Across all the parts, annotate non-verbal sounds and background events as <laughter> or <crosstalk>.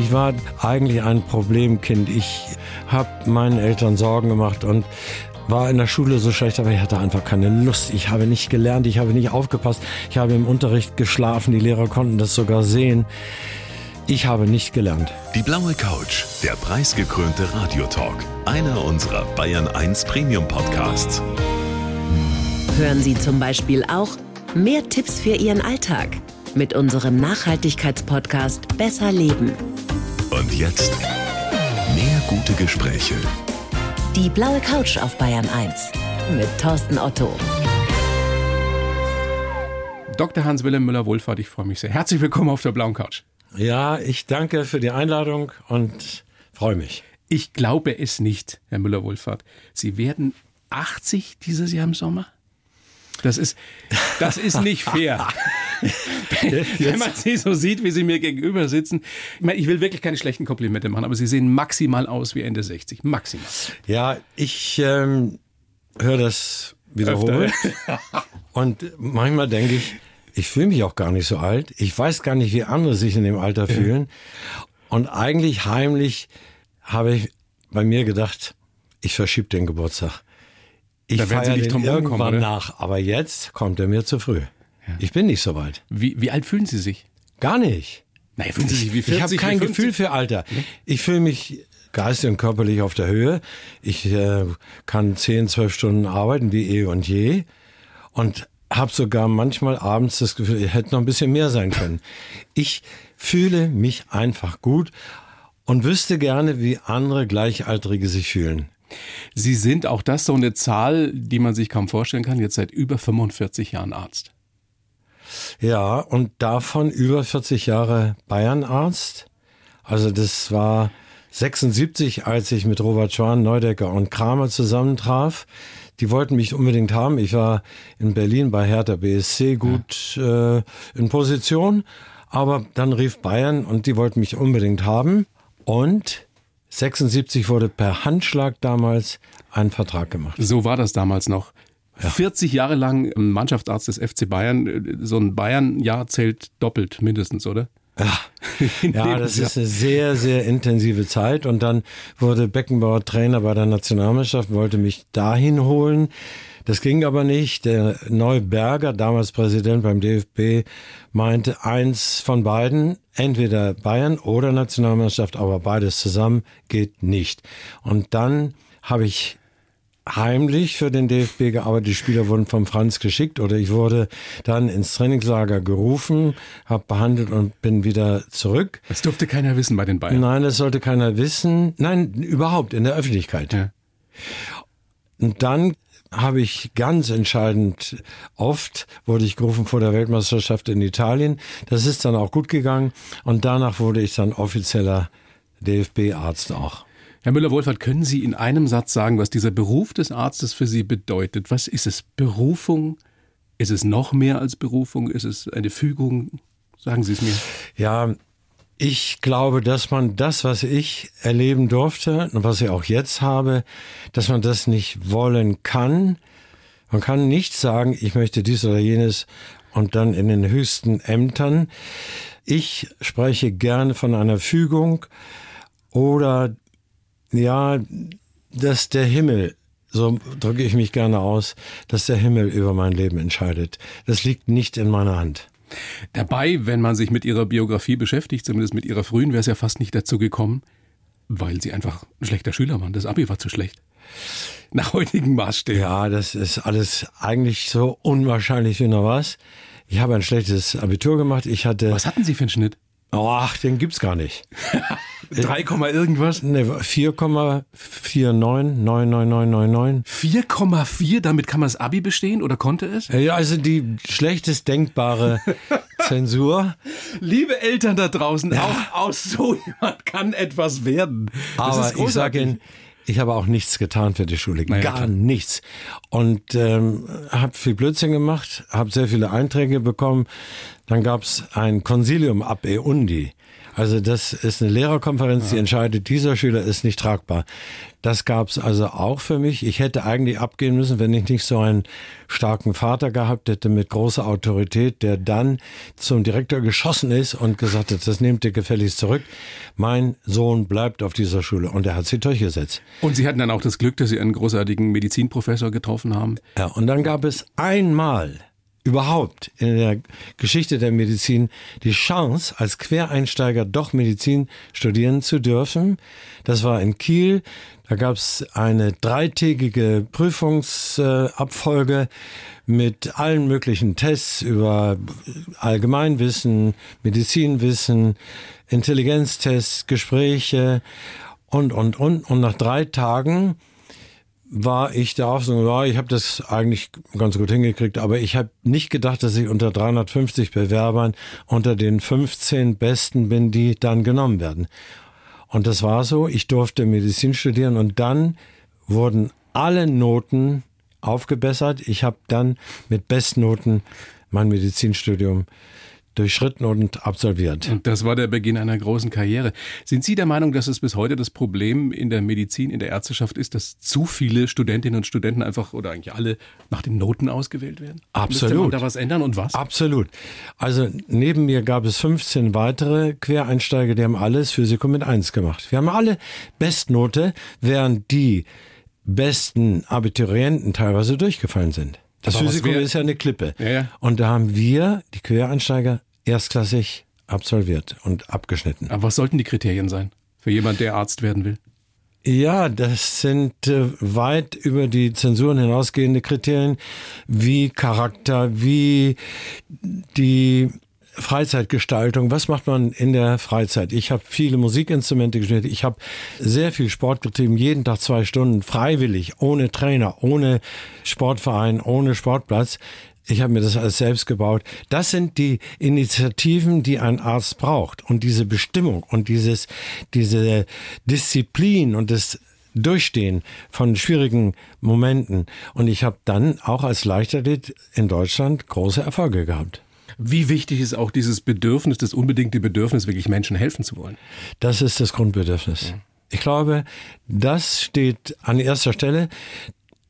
Ich war eigentlich ein Problemkind. Ich habe meinen Eltern Sorgen gemacht und war in der Schule so schlecht, aber ich hatte einfach keine Lust. Ich habe nicht gelernt, ich habe nicht aufgepasst. Ich habe im Unterricht geschlafen, die Lehrer konnten das sogar sehen. Ich habe nicht gelernt. Die blaue Couch, der preisgekrönte Radiotalk. Einer unserer Bayern 1 Premium Podcasts. Hören Sie zum Beispiel auch mehr Tipps für Ihren Alltag mit unserem Nachhaltigkeitspodcast Besser Leben. Und jetzt mehr gute Gespräche. Die blaue Couch auf Bayern 1 mit Thorsten Otto. Dr. Hans-Wilhelm Müller-Wohlfahrt, ich freue mich sehr. Herzlich willkommen auf der blauen Couch. Ja, ich danke für die Einladung und freue mich. Ich glaube es nicht, Herr Müller-Wohlfahrt. Sie werden 80 dieses Jahr im Sommer? Das ist, das ist nicht fair. <laughs> Wenn man sie so sieht, wie sie mir gegenüber sitzen. Ich, meine, ich will wirklich keine schlechten Komplimente machen, aber sie sehen maximal aus wie Ende 60. Maximal. Ja, ich ähm, höre das wiederholt. Und manchmal denke ich, ich fühle mich auch gar nicht so alt. Ich weiß gar nicht, wie andere sich in dem Alter fühlen. Und eigentlich heimlich habe ich bei mir gedacht, ich verschiebe den Geburtstag. Ich feiere nicht drum irgendwann oder? nach. Aber jetzt kommt er mir zu früh. Ich bin nicht so weit. Wie, wie alt fühlen Sie sich? Gar nicht. Naja, fühlen Sie sich wie Ich 40, habe wie kein 50? Gefühl für Alter. Ich fühle mich geistig und körperlich auf der Höhe. Ich äh, kann 10, 12 Stunden arbeiten wie eh und je und habe sogar manchmal abends das Gefühl, ich hätte noch ein bisschen mehr sein können. Ich fühle mich einfach gut und wüsste gerne, wie andere Gleichaltrige sich fühlen. Sie sind auch das so eine Zahl, die man sich kaum vorstellen kann, jetzt seit über 45 Jahren Arzt. Ja, und davon über 40 Jahre Bayernarzt. Also das war 76, als ich mit Robert Schwan, Neudecker und Kramer zusammentraf. Die wollten mich unbedingt haben. Ich war in Berlin bei Hertha BSC gut äh, in Position. Aber dann rief Bayern und die wollten mich unbedingt haben. Und 76 wurde per Handschlag damals ein Vertrag gemacht. So war das damals noch. 40 Jahre lang Mannschaftsarzt des FC Bayern. So ein Bayern-Jahr zählt doppelt mindestens, oder? Ja, <laughs> das ist eine sehr, sehr intensive Zeit. Und dann wurde Beckenbauer Trainer bei der Nationalmannschaft, wollte mich dahin holen. Das ging aber nicht. Der Neuberger, damals Präsident beim DFB, meinte, eins von beiden, entweder Bayern oder Nationalmannschaft, aber beides zusammen geht nicht. Und dann habe ich heimlich für den DFB gearbeitet. Die Spieler wurden vom Franz geschickt oder ich wurde dann ins Trainingslager gerufen, habe behandelt und bin wieder zurück. Das durfte keiner wissen bei den Bayern. Nein, das sollte keiner wissen. Nein, überhaupt in der Öffentlichkeit. Ja. Und dann habe ich ganz entscheidend oft wurde ich gerufen vor der Weltmeisterschaft in Italien. Das ist dann auch gut gegangen und danach wurde ich dann offizieller DFB-Arzt auch. Herr Müller-Wohlfahrt, können Sie in einem Satz sagen, was dieser Beruf des Arztes für Sie bedeutet? Was ist es? Berufung? Ist es noch mehr als Berufung? Ist es eine Fügung? Sagen Sie es mir. Ja, ich glaube, dass man das, was ich erleben durfte und was ich auch jetzt habe, dass man das nicht wollen kann. Man kann nicht sagen, ich möchte dies oder jenes und dann in den höchsten Ämtern. Ich spreche gerne von einer Fügung oder ja, dass der Himmel, so drücke ich mich gerne aus, dass der Himmel über mein Leben entscheidet. Das liegt nicht in meiner Hand. Dabei, wenn man sich mit Ihrer Biografie beschäftigt, zumindest mit Ihrer frühen, wäre es ja fast nicht dazu gekommen, weil Sie einfach ein schlechter Schüler waren. Das Abi war zu schlecht. Nach heutigen Maßstäben. Ja, das ist alles eigentlich so unwahrscheinlich wie noch was. Ich habe ein schlechtes Abitur gemacht. Ich hatte, Was hatten Sie für einen Schnitt? Oh, ach, den gibt's gar nicht. <laughs> 3, irgendwas? Ne, 4,499999. 4,4, damit kann man das Abi bestehen oder konnte es? Ja, also die schlechtest denkbare <laughs> Zensur. Liebe Eltern da draußen, auch aus so jemand kann etwas werden. Das Aber ich sage. Ihnen, ich habe auch nichts getan für die Schule, Na ja, gar klar. nichts. Und ähm, habe viel Blödsinn gemacht, habe sehr viele Einträge bekommen. Dann gab es ein Consilium ab eundi. Also das ist eine Lehrerkonferenz, die entscheidet, dieser Schüler ist nicht tragbar. Das gab's also auch für mich. Ich hätte eigentlich abgehen müssen, wenn ich nicht so einen starken Vater gehabt hätte mit großer Autorität, der dann zum Direktor geschossen ist und gesagt hat, das nehmt ihr gefälligst zurück. Mein Sohn bleibt auf dieser Schule und er hat sie durchgesetzt. Und Sie hatten dann auch das Glück, dass Sie einen großartigen Medizinprofessor getroffen haben. Ja, und dann gab es einmal überhaupt in der Geschichte der Medizin die Chance, als Quereinsteiger doch Medizin studieren zu dürfen. Das war in Kiel. Da gab es eine dreitägige Prüfungsabfolge mit allen möglichen Tests über Allgemeinwissen, Medizinwissen, Intelligenztests, Gespräche und, und, und. Und nach drei Tagen war ich der Auffassung, ja, ich habe das eigentlich ganz gut hingekriegt, aber ich habe nicht gedacht, dass ich unter 350 Bewerbern unter den 15 Besten bin, die dann genommen werden. Und das war so, ich durfte Medizin studieren und dann wurden alle Noten aufgebessert. Ich habe dann mit Bestnoten mein Medizinstudium durchschritten und absolviert. Und das war der Beginn einer großen Karriere. Sind Sie der Meinung, dass es bis heute das Problem in der Medizin, in der Ärzteschaft ist, dass zu viele Studentinnen und Studenten einfach oder eigentlich alle nach den Noten ausgewählt werden? Absolut. Müsste man da was ändern und was? Absolut. Also neben mir gab es 15 weitere Quereinsteiger, die haben alles Physikum mit 1 gemacht. Wir haben alle Bestnote, während die besten Abiturienten teilweise durchgefallen sind. Das was Physikum ist ja eine Klippe. Ja, ja. Und da haben wir, die Quereinsteiger, erstklassig absolviert und abgeschnitten. Aber was sollten die Kriterien sein für jemand, der Arzt werden will? Ja, das sind äh, weit über die Zensuren hinausgehende Kriterien wie Charakter, wie die Freizeitgestaltung. Was macht man in der Freizeit? Ich habe viele Musikinstrumente gespielt. Ich habe sehr viel Sport getrieben, jeden Tag zwei Stunden, freiwillig, ohne Trainer, ohne Sportverein, ohne Sportplatz. Ich habe mir das alles selbst gebaut. Das sind die Initiativen, die ein Arzt braucht. Und diese Bestimmung und dieses, diese Disziplin und das Durchstehen von schwierigen Momenten. Und ich habe dann auch als Leichtathlet in Deutschland große Erfolge gehabt. Wie wichtig ist auch dieses Bedürfnis, das unbedingte Bedürfnis, wirklich Menschen helfen zu wollen? Das ist das Grundbedürfnis. Ich glaube, das steht an erster Stelle.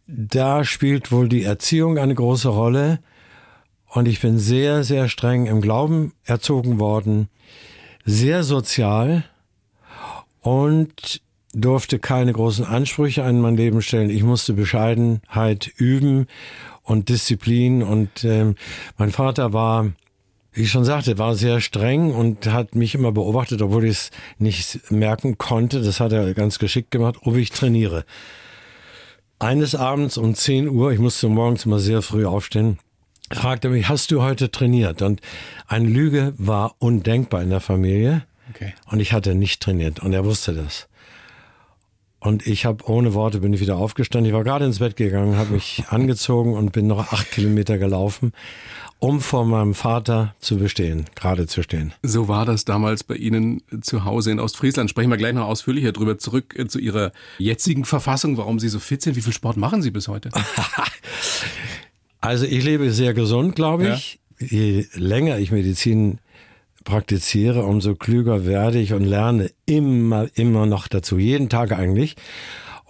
Da spielt wohl die Erziehung eine große Rolle. Und ich bin sehr, sehr streng im Glauben erzogen worden, sehr sozial und durfte keine großen Ansprüche an mein Leben stellen. Ich musste Bescheidenheit üben und Disziplin. Und ähm, mein Vater war, wie ich schon sagte, war sehr streng und hat mich immer beobachtet, obwohl ich es nicht merken konnte. Das hat er ganz geschickt gemacht, ob ich trainiere. Eines Abends um 10 Uhr, ich musste morgens immer sehr früh aufstehen, fragte er mich, hast du heute trainiert? Und eine Lüge war undenkbar in der Familie. Okay. Und ich hatte nicht trainiert und er wusste das. Und ich habe ohne Worte bin ich wieder aufgestanden. Ich war gerade ins Bett gegangen, habe mich <laughs> angezogen und bin noch acht Kilometer gelaufen, um vor meinem Vater zu bestehen, gerade zu stehen. So war das damals bei Ihnen zu Hause in Ostfriesland. Sprechen wir gleich noch ausführlicher drüber. Zurück äh, zu Ihrer jetzigen Verfassung, warum Sie so fit sind. Wie viel Sport machen Sie bis heute? <laughs> Also ich lebe sehr gesund, glaube ich. Je länger ich Medizin praktiziere, umso klüger werde ich und lerne immer, immer noch dazu, jeden Tag eigentlich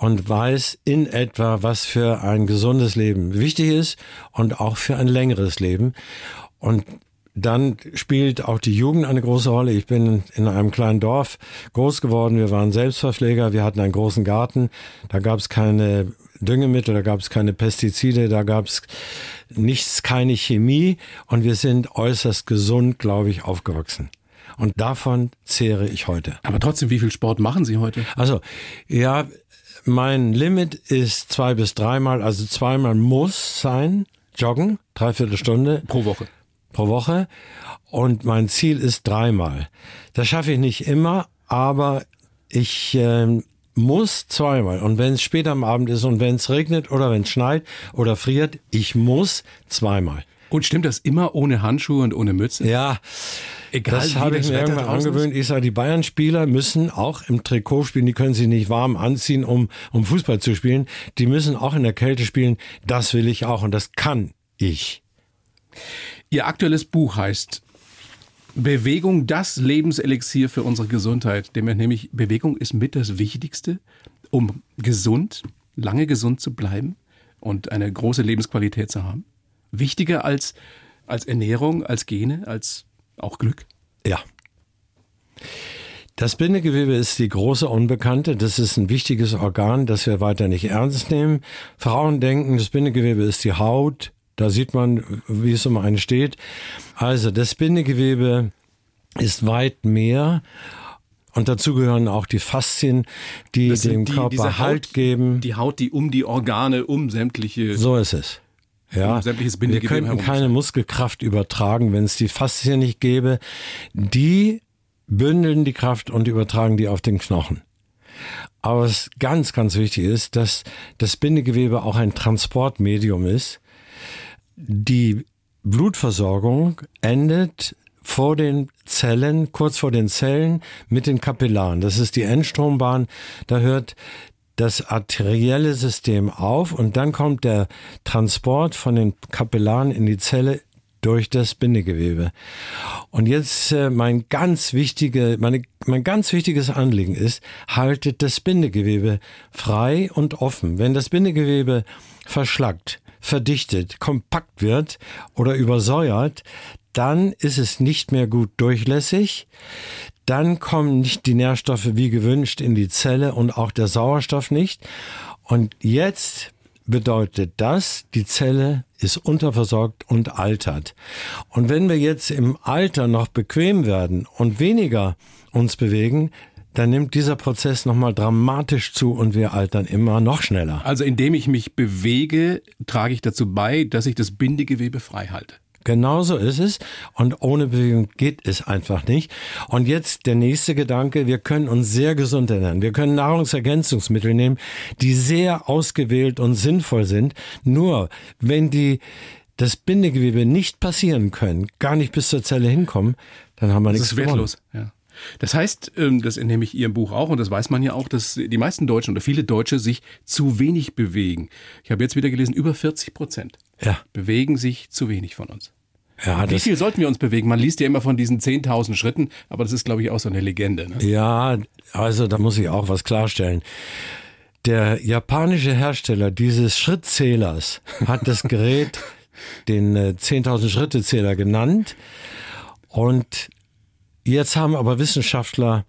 und weiß in etwa, was für ein gesundes Leben wichtig ist und auch für ein längeres Leben. Und dann spielt auch die Jugend eine große Rolle. Ich bin in einem kleinen Dorf groß geworden. Wir waren Selbstverpfleger. Wir hatten einen großen Garten. Da gab es keine Düngemittel, da gab es keine Pestizide, da gab es nichts, keine Chemie. Und wir sind äußerst gesund, glaube ich, aufgewachsen. Und davon zehre ich heute. Aber trotzdem, wie viel Sport machen Sie heute? Also, ja, mein Limit ist zwei bis dreimal, also zweimal muss sein, joggen, dreiviertel Stunde Pro Woche. pro Woche. Und mein Ziel ist dreimal. Das schaffe ich nicht immer, aber ich ähm, muss zweimal. Und wenn es später am Abend ist und wenn es regnet oder wenn es schneit oder friert, ich muss zweimal. Und stimmt das immer ohne Handschuhe und ohne Mütze? Ja, Egal, das habe ich mir irgendwann angewöhnt. Ich sage, die Bayern-Spieler müssen auch im Trikot spielen. Die können sich nicht warm anziehen, um, um Fußball zu spielen. Die müssen auch in der Kälte spielen. Das will ich auch und das kann ich. Ihr aktuelles Buch heißt Bewegung das Lebenselixier für unsere Gesundheit. Nämlich Bewegung ist mit das Wichtigste, um gesund, lange gesund zu bleiben und eine große Lebensqualität zu haben. Wichtiger als, als Ernährung, als Gene, als auch Glück. Ja. Das Bindegewebe ist die große Unbekannte. Das ist ein wichtiges Organ, das wir weiter nicht ernst nehmen. Frauen denken, das Bindegewebe ist die Haut. Da sieht man, wie es um einen steht. Also das Bindegewebe ist weit mehr. Und dazu gehören auch die Faszien, die dem die, Körper Halt Haut, geben. Die Haut, die um die Organe, um sämtliche. So ist es. Ja, um sämtliches wir könnten keine Muskelkraft übertragen, wenn es die Faszien nicht gäbe. Die bündeln die Kraft und übertragen die auf den Knochen. Aber was ganz, ganz wichtig ist, dass das Bindegewebe auch ein Transportmedium ist. Die Blutversorgung endet vor den Zellen, kurz vor den Zellen mit den Kapillaren. Das ist die Endstrombahn. Da hört das arterielle System auf und dann kommt der Transport von den Kapillaren in die Zelle durch das Bindegewebe. Und jetzt äh, mein ganz wichtige, meine, mein ganz wichtiges Anliegen ist, haltet das Bindegewebe frei und offen. Wenn das Bindegewebe verschlackt, verdichtet, kompakt wird oder übersäuert, dann ist es nicht mehr gut durchlässig. Dann kommen nicht die Nährstoffe wie gewünscht in die Zelle und auch der Sauerstoff nicht. Und jetzt bedeutet das, die Zelle ist unterversorgt und altert. Und wenn wir jetzt im Alter noch bequem werden und weniger uns bewegen, dann nimmt dieser Prozess nochmal dramatisch zu und wir altern immer noch schneller. Also indem ich mich bewege, trage ich dazu bei, dass ich das Bindegewebe frei halte. Genauso ist es. Und ohne Bewegung geht es einfach nicht. Und jetzt der nächste Gedanke. Wir können uns sehr gesund ernähren. Wir können Nahrungsergänzungsmittel nehmen, die sehr ausgewählt und sinnvoll sind. Nur wenn die das Bindegewebe nicht passieren können, gar nicht bis zur Zelle hinkommen, dann haben wir das nichts ist wertlos. Ja. Das heißt, ähm, das entnehme ich Ihrem Buch auch, und das weiß man ja auch, dass die meisten Deutschen oder viele Deutsche sich zu wenig bewegen. Ich habe jetzt wieder gelesen, über 40 Prozent ja. bewegen sich zu wenig von uns. Ja, Wie viel sollten wir uns bewegen? Man liest ja immer von diesen 10.000 Schritten, aber das ist, glaube ich, auch so eine Legende. Ne? Ja, also da muss ich auch was klarstellen. Der japanische Hersteller dieses Schrittzählers hat das Gerät <laughs> den 10.000 äh, Schritte Zähler genannt und jetzt haben aber Wissenschaftler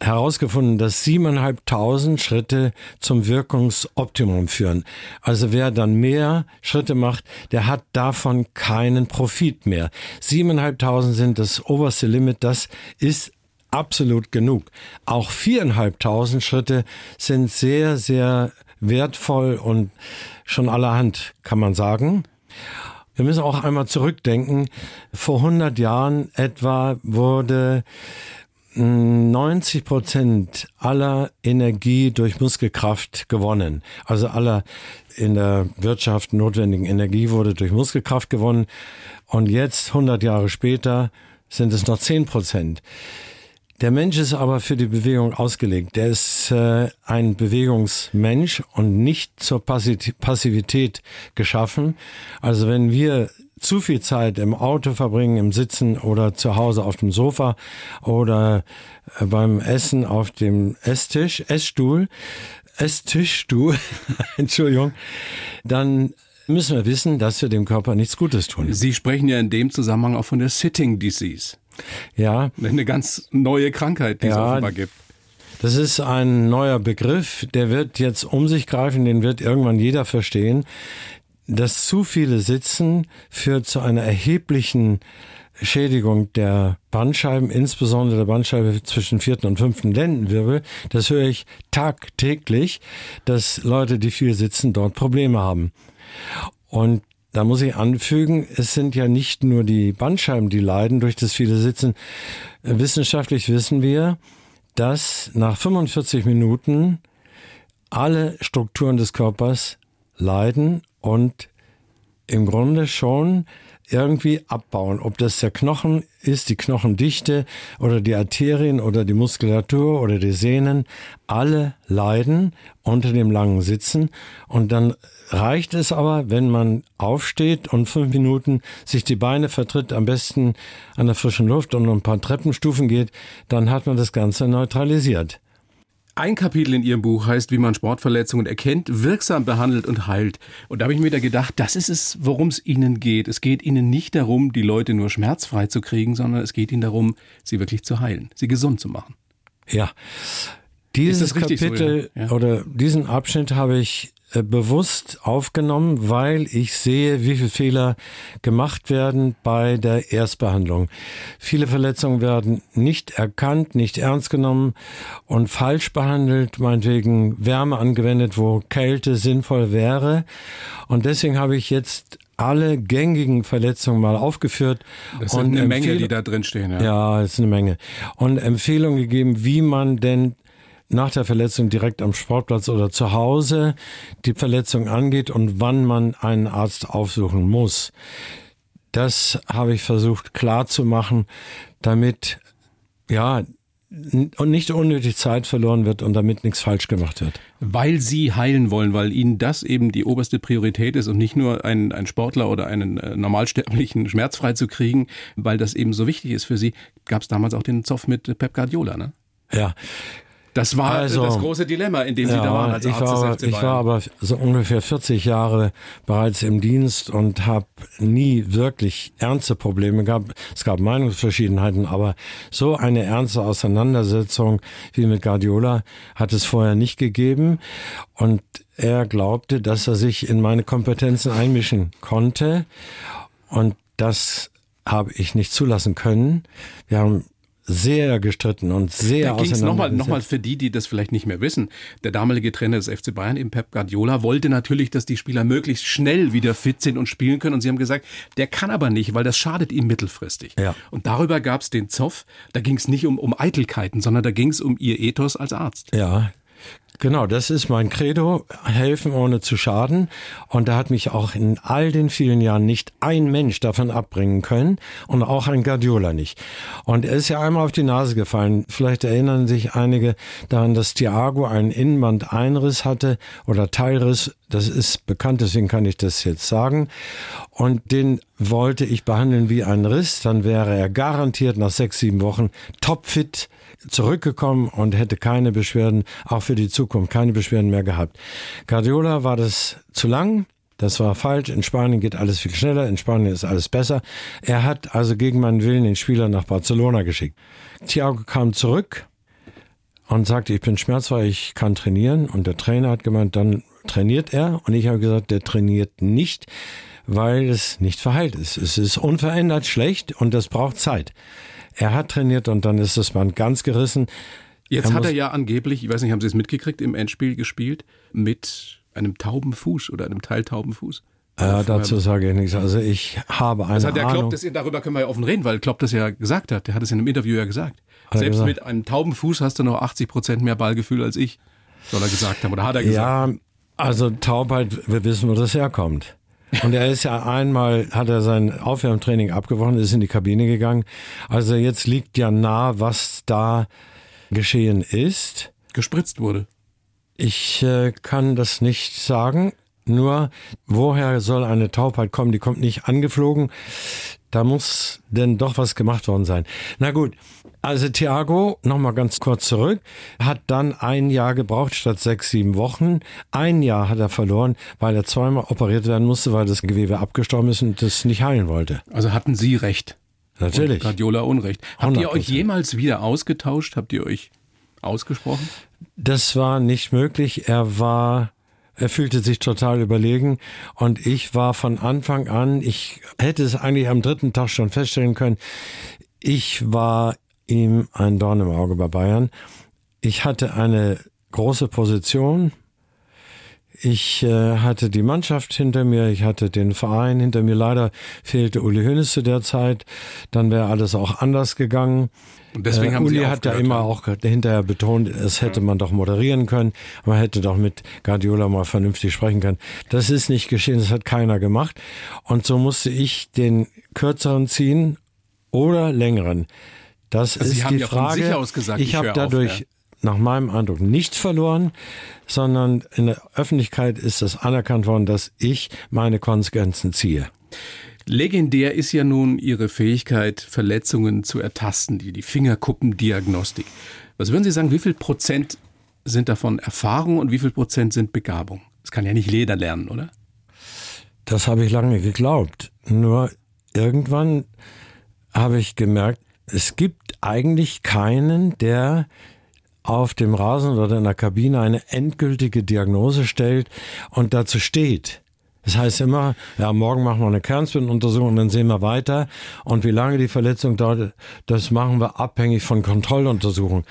herausgefunden, dass siebeneinhalbtausend Schritte zum Wirkungsoptimum führen. Also wer dann mehr Schritte macht, der hat davon keinen Profit mehr. Siebeneinhalbtausend sind das oberste Limit, das ist absolut genug. Auch viereinhalbtausend Schritte sind sehr, sehr wertvoll und schon allerhand, kann man sagen. Wir müssen auch einmal zurückdenken. Vor 100 Jahren etwa wurde 90 Prozent aller Energie durch Muskelkraft gewonnen. Also aller in der Wirtschaft notwendigen Energie wurde durch Muskelkraft gewonnen. Und jetzt, 100 Jahre später, sind es noch 10 Prozent. Der Mensch ist aber für die Bewegung ausgelegt. Der ist äh, ein Bewegungsmensch und nicht zur Passivität geschaffen. Also wenn wir zu viel Zeit im Auto verbringen, im Sitzen oder zu Hause auf dem Sofa oder äh, beim Essen auf dem Esstisch, Essstuhl, Esstischstuhl, <laughs> Entschuldigung, dann müssen wir wissen, dass wir dem Körper nichts Gutes tun. Sie sprechen ja in dem Zusammenhang auch von der Sitting Disease. Ja. Eine ganz neue Krankheit, die ja, es offenbar gibt. Das ist ein neuer Begriff, der wird jetzt um sich greifen, den wird irgendwann jeder verstehen. Das zu viele Sitzen führt zu einer erheblichen Schädigung der Bandscheiben, insbesondere der Bandscheibe zwischen vierten und fünften Lendenwirbel. Das höre ich tagtäglich, dass Leute, die viel sitzen, dort Probleme haben. Und da muss ich anfügen, es sind ja nicht nur die Bandscheiben, die leiden durch das viele Sitzen. Wissenschaftlich wissen wir, dass nach 45 Minuten alle Strukturen des Körpers leiden und im Grunde schon irgendwie abbauen. Ob das der Knochen ist, die Knochendichte oder die Arterien oder die Muskulatur oder die Sehnen, alle leiden unter dem langen Sitzen. Und dann reicht es aber, wenn man aufsteht und fünf Minuten sich die Beine vertritt, am besten an der frischen Luft und ein paar Treppenstufen geht, dann hat man das Ganze neutralisiert. Ein Kapitel in Ihrem Buch heißt, wie man Sportverletzungen erkennt, wirksam behandelt und heilt. Und da habe ich mir wieder gedacht, das ist es, worum es Ihnen geht. Es geht Ihnen nicht darum, die Leute nur schmerzfrei zu kriegen, sondern es geht Ihnen darum, sie wirklich zu heilen, sie gesund zu machen. Ja. Dieses Kapitel so, ja? Ja. oder diesen Abschnitt habe ich bewusst aufgenommen, weil ich sehe, wie viele Fehler gemacht werden bei der Erstbehandlung. Viele Verletzungen werden nicht erkannt, nicht ernst genommen und falsch behandelt, meinetwegen Wärme angewendet, wo Kälte sinnvoll wäre. Und deswegen habe ich jetzt alle gängigen Verletzungen mal aufgeführt. Das sind eine Menge, die da drin stehen. Ja, ja ist eine Menge. Und Empfehlungen gegeben, wie man denn nach der Verletzung direkt am Sportplatz oder zu Hause die Verletzung angeht und wann man einen Arzt aufsuchen muss. Das habe ich versucht klar zu machen, damit ja und nicht unnötig Zeit verloren wird und damit nichts falsch gemacht wird. Weil Sie heilen wollen, weil Ihnen das eben die oberste Priorität ist und nicht nur einen, einen Sportler oder einen äh, Normalsterblichen schmerzfrei zu kriegen, weil das eben so wichtig ist für Sie, gab es damals auch den Zoff mit Pep Guardiola, ne? Ja, das war also, das große Dilemma, in dem Sie da waren als ich Arzt war. Ich war aber so ungefähr 40 Jahre bereits im Dienst und habe nie wirklich ernste Probleme gehabt. Es gab Meinungsverschiedenheiten, aber so eine ernste Auseinandersetzung wie mit Guardiola hat es vorher nicht gegeben. Und er glaubte, dass er sich in meine Kompetenzen einmischen konnte. Und das habe ich nicht zulassen können. Wir haben sehr gestritten und sehr Da es nochmal noch mal für die, die das vielleicht nicht mehr wissen. Der damalige Trainer des FC Bayern, im Pep Guardiola, wollte natürlich, dass die Spieler möglichst schnell wieder fit sind und spielen können. Und sie haben gesagt, der kann aber nicht, weil das schadet ihm mittelfristig. Ja. Und darüber gab es den Zoff. Da ging es nicht um, um Eitelkeiten, sondern da ging es um ihr Ethos als Arzt. Ja, Genau, das ist mein Credo, helfen ohne zu schaden. Und da hat mich auch in all den vielen Jahren nicht ein Mensch davon abbringen können und auch ein Guardiola nicht. Und er ist ja einmal auf die Nase gefallen. Vielleicht erinnern sich einige daran, dass Thiago einen Innenbandeinriss hatte oder Teilriss. Das ist bekannt, deswegen kann ich das jetzt sagen. Und den wollte ich behandeln wie einen Riss. Dann wäre er garantiert nach sechs, sieben Wochen topfit zurückgekommen und hätte keine Beschwerden, auch für die Zukunft, keine Beschwerden mehr gehabt. Guardiola war das zu lang. Das war falsch. In Spanien geht alles viel schneller. In Spanien ist alles besser. Er hat also gegen meinen Willen den Spieler nach Barcelona geschickt. Thiago kam zurück und sagte, ich bin schmerzfrei, ich kann trainieren. Und der Trainer hat gemeint, dann trainiert er. Und ich habe gesagt, der trainiert nicht, weil es nicht verheilt ist. Es ist unverändert schlecht und das braucht Zeit. Er hat trainiert und dann ist das Band ganz gerissen. Jetzt er hat er ja angeblich, ich weiß nicht, haben Sie es mitgekriegt, im Endspiel gespielt mit einem tauben Fuß oder einem teiltauben Fuß. Äh, dazu sage ich nichts. Also ich habe eine das hat der Klopp, das, darüber können wir ja offen reden, weil Klopp das ja gesagt hat. Der hat es in einem Interview ja gesagt. Hat Selbst gesagt? mit einem tauben Fuß hast du noch 80 Prozent mehr Ballgefühl als ich, soll er gesagt haben. Oder hat er gesagt? Ja, also Taubheit, wir wissen, wo das herkommt. Und er ist ja einmal, hat er sein Aufwärmtraining abgebrochen, ist in die Kabine gegangen. Also jetzt liegt ja nah, was da geschehen ist. Gespritzt wurde. Ich äh, kann das nicht sagen. Nur, woher soll eine Taubheit kommen? Die kommt nicht angeflogen. Da muss denn doch was gemacht worden sein. Na gut, also Thiago, nochmal ganz kurz zurück, hat dann ein Jahr gebraucht statt sechs, sieben Wochen. Ein Jahr hat er verloren, weil er zweimal operiert werden musste, weil das Gewebe abgestorben ist und das nicht heilen wollte. Also hatten Sie recht. Natürlich. Und Guardiola Unrecht. Habt 100%. ihr euch jemals wieder ausgetauscht? Habt ihr euch ausgesprochen? Das war nicht möglich. Er war er fühlte sich total überlegen und ich war von Anfang an, ich hätte es eigentlich am dritten Tag schon feststellen können, ich war ihm ein Dorn im Auge bei Bayern. Ich hatte eine große Position. Ich äh, hatte die Mannschaft hinter mir, ich hatte den Verein hinter mir. Leider fehlte Uli Hoeneß zu der Zeit. Dann wäre alles auch anders gegangen. Und deswegen äh, haben Uli Sie hat ja immer auch hinterher betont, es hätte ja. man doch moderieren können. Man hätte doch mit Guardiola mal vernünftig sprechen können. Das ist nicht geschehen, das hat keiner gemacht. Und so musste ich den kürzeren ziehen oder längeren. Das Also Sie ist haben die ja von Frage. sich aus gesagt, ich ich habe höre auf, dadurch ja. nach meinem Eindruck nichts verloren, sondern in der Öffentlichkeit ist das anerkannt worden, dass ich meine Konsequenzen ziehe. Legendär ist ja nun Ihre Fähigkeit, Verletzungen zu ertasten, die, die Fingerkuppendiagnostik. Was würden Sie sagen, wie viel Prozent sind davon Erfahrung und wie viel Prozent sind Begabung? Das kann ja nicht jeder lernen, oder? Das habe ich lange geglaubt. Nur irgendwann habe ich gemerkt, es gibt eigentlich keinen, der auf dem Rasen oder in der Kabine eine endgültige Diagnose stellt und dazu steht. Das heißt immer, ja, morgen machen wir eine Kernspinuntersuchung und dann sehen wir weiter. Und wie lange die Verletzung dauert, das machen wir abhängig von Kontrolluntersuchungen.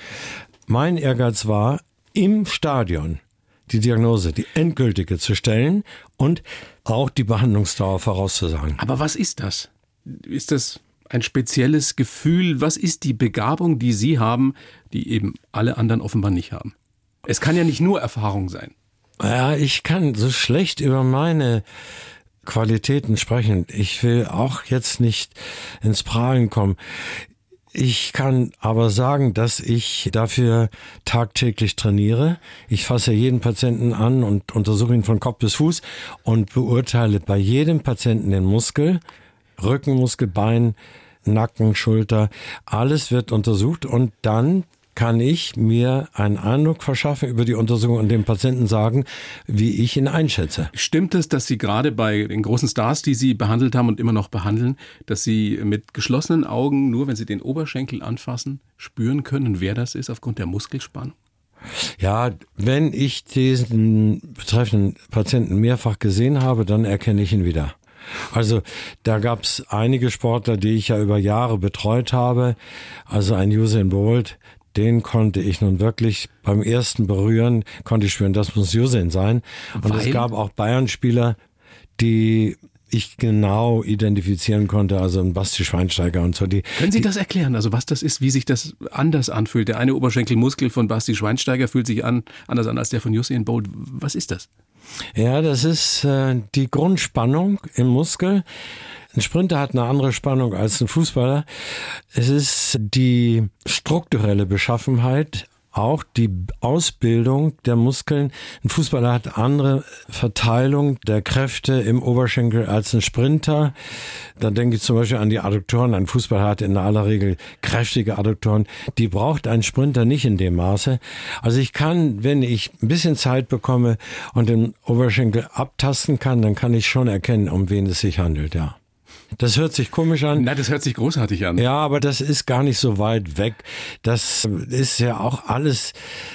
Mein Ehrgeiz war, im Stadion die Diagnose, die endgültige zu stellen und auch die Behandlungsdauer vorauszusagen. Aber was ist das? Ist das ein spezielles Gefühl? Was ist die Begabung, die Sie haben, die eben alle anderen offenbar nicht haben? Es kann ja nicht nur Erfahrung sein. Ja, ich kann so schlecht über meine Qualitäten sprechen. Ich will auch jetzt nicht ins Prahlen kommen. Ich kann aber sagen, dass ich dafür tagtäglich trainiere. Ich fasse jeden Patienten an und untersuche ihn von Kopf bis Fuß und beurteile bei jedem Patienten den Muskel, Rückenmuskel, Bein, Nacken, Schulter. Alles wird untersucht und dann kann ich mir einen Eindruck verschaffen über die Untersuchung und dem Patienten sagen, wie ich ihn einschätze. Stimmt es, dass Sie gerade bei den großen Stars, die Sie behandelt haben und immer noch behandeln, dass Sie mit geschlossenen Augen, nur wenn Sie den Oberschenkel anfassen, spüren können, wer das ist aufgrund der Muskelspannung? Ja, wenn ich diesen betreffenden Patienten mehrfach gesehen habe, dann erkenne ich ihn wieder. Also da gab es einige Sportler, die ich ja über Jahre betreut habe. Also ein Usain Bolt, den konnte ich nun wirklich beim ersten Berühren, konnte ich spüren, das muss Usain sein. Und Weil? es gab auch Bayern-Spieler, die ich genau identifizieren konnte, also ein Basti Schweinsteiger und so. Die, Können Sie das erklären, also was das ist, wie sich das anders anfühlt? Der eine Oberschenkelmuskel von Basti Schweinsteiger fühlt sich an, anders an als der von Usain Bolt. Was ist das? Ja, das ist äh, die Grundspannung im Muskel. Ein Sprinter hat eine andere Spannung als ein Fußballer. Es ist die strukturelle Beschaffenheit, auch die Ausbildung der Muskeln. Ein Fußballer hat andere Verteilung der Kräfte im Oberschenkel als ein Sprinter. Da denke ich zum Beispiel an die Adduktoren. Ein Fußballer hat in aller Regel kräftige Adduktoren. Die braucht ein Sprinter nicht in dem Maße. Also ich kann, wenn ich ein bisschen Zeit bekomme und den Oberschenkel abtasten kann, dann kann ich schon erkennen, um wen es sich handelt, ja. Das hört sich komisch an. Na, das hört sich großartig an. Ja, aber das ist gar nicht so weit weg. Das ist ja auch alles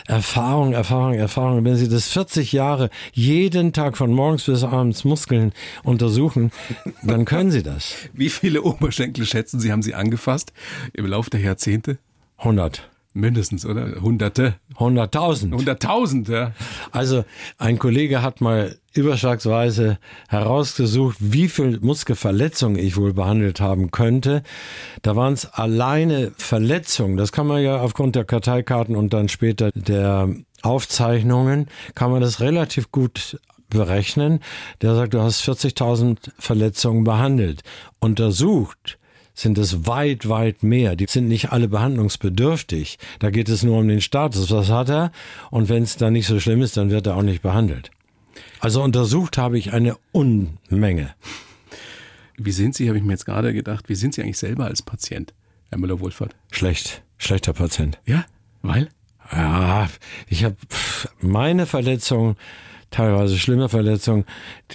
Erfahrung, Erfahrung, Erfahrung. Wenn Sie das 40 Jahre jeden Tag von morgens bis abends Muskeln untersuchen, dann können Sie das. <laughs> Wie viele Oberschenkel schätzen Sie, haben Sie angefasst im Laufe der Jahrzehnte? 100. Mindestens, oder? Hunderte. 100.000. Hunderttausend, ja. Also ein Kollege hat mal überschlagsweise herausgesucht, wie viel Muskelverletzungen ich wohl behandelt haben könnte. Da waren es alleine Verletzungen. Das kann man ja aufgrund der Karteikarten und dann später der Aufzeichnungen, kann man das relativ gut berechnen. Der sagt, du hast 40.000 Verletzungen behandelt. Untersucht sind es weit, weit mehr. Die sind nicht alle behandlungsbedürftig. Da geht es nur um den Status. Was hat er? Und wenn es dann nicht so schlimm ist, dann wird er auch nicht behandelt. Also untersucht habe ich eine Unmenge. Wie sind Sie, habe ich mir jetzt gerade gedacht, wie sind Sie eigentlich selber als Patient, Herr Müller-Wohlfahrt? Schlecht, schlechter Patient. Ja, weil? Ja, ich habe meine Verletzung, teilweise schlimme Verletzung,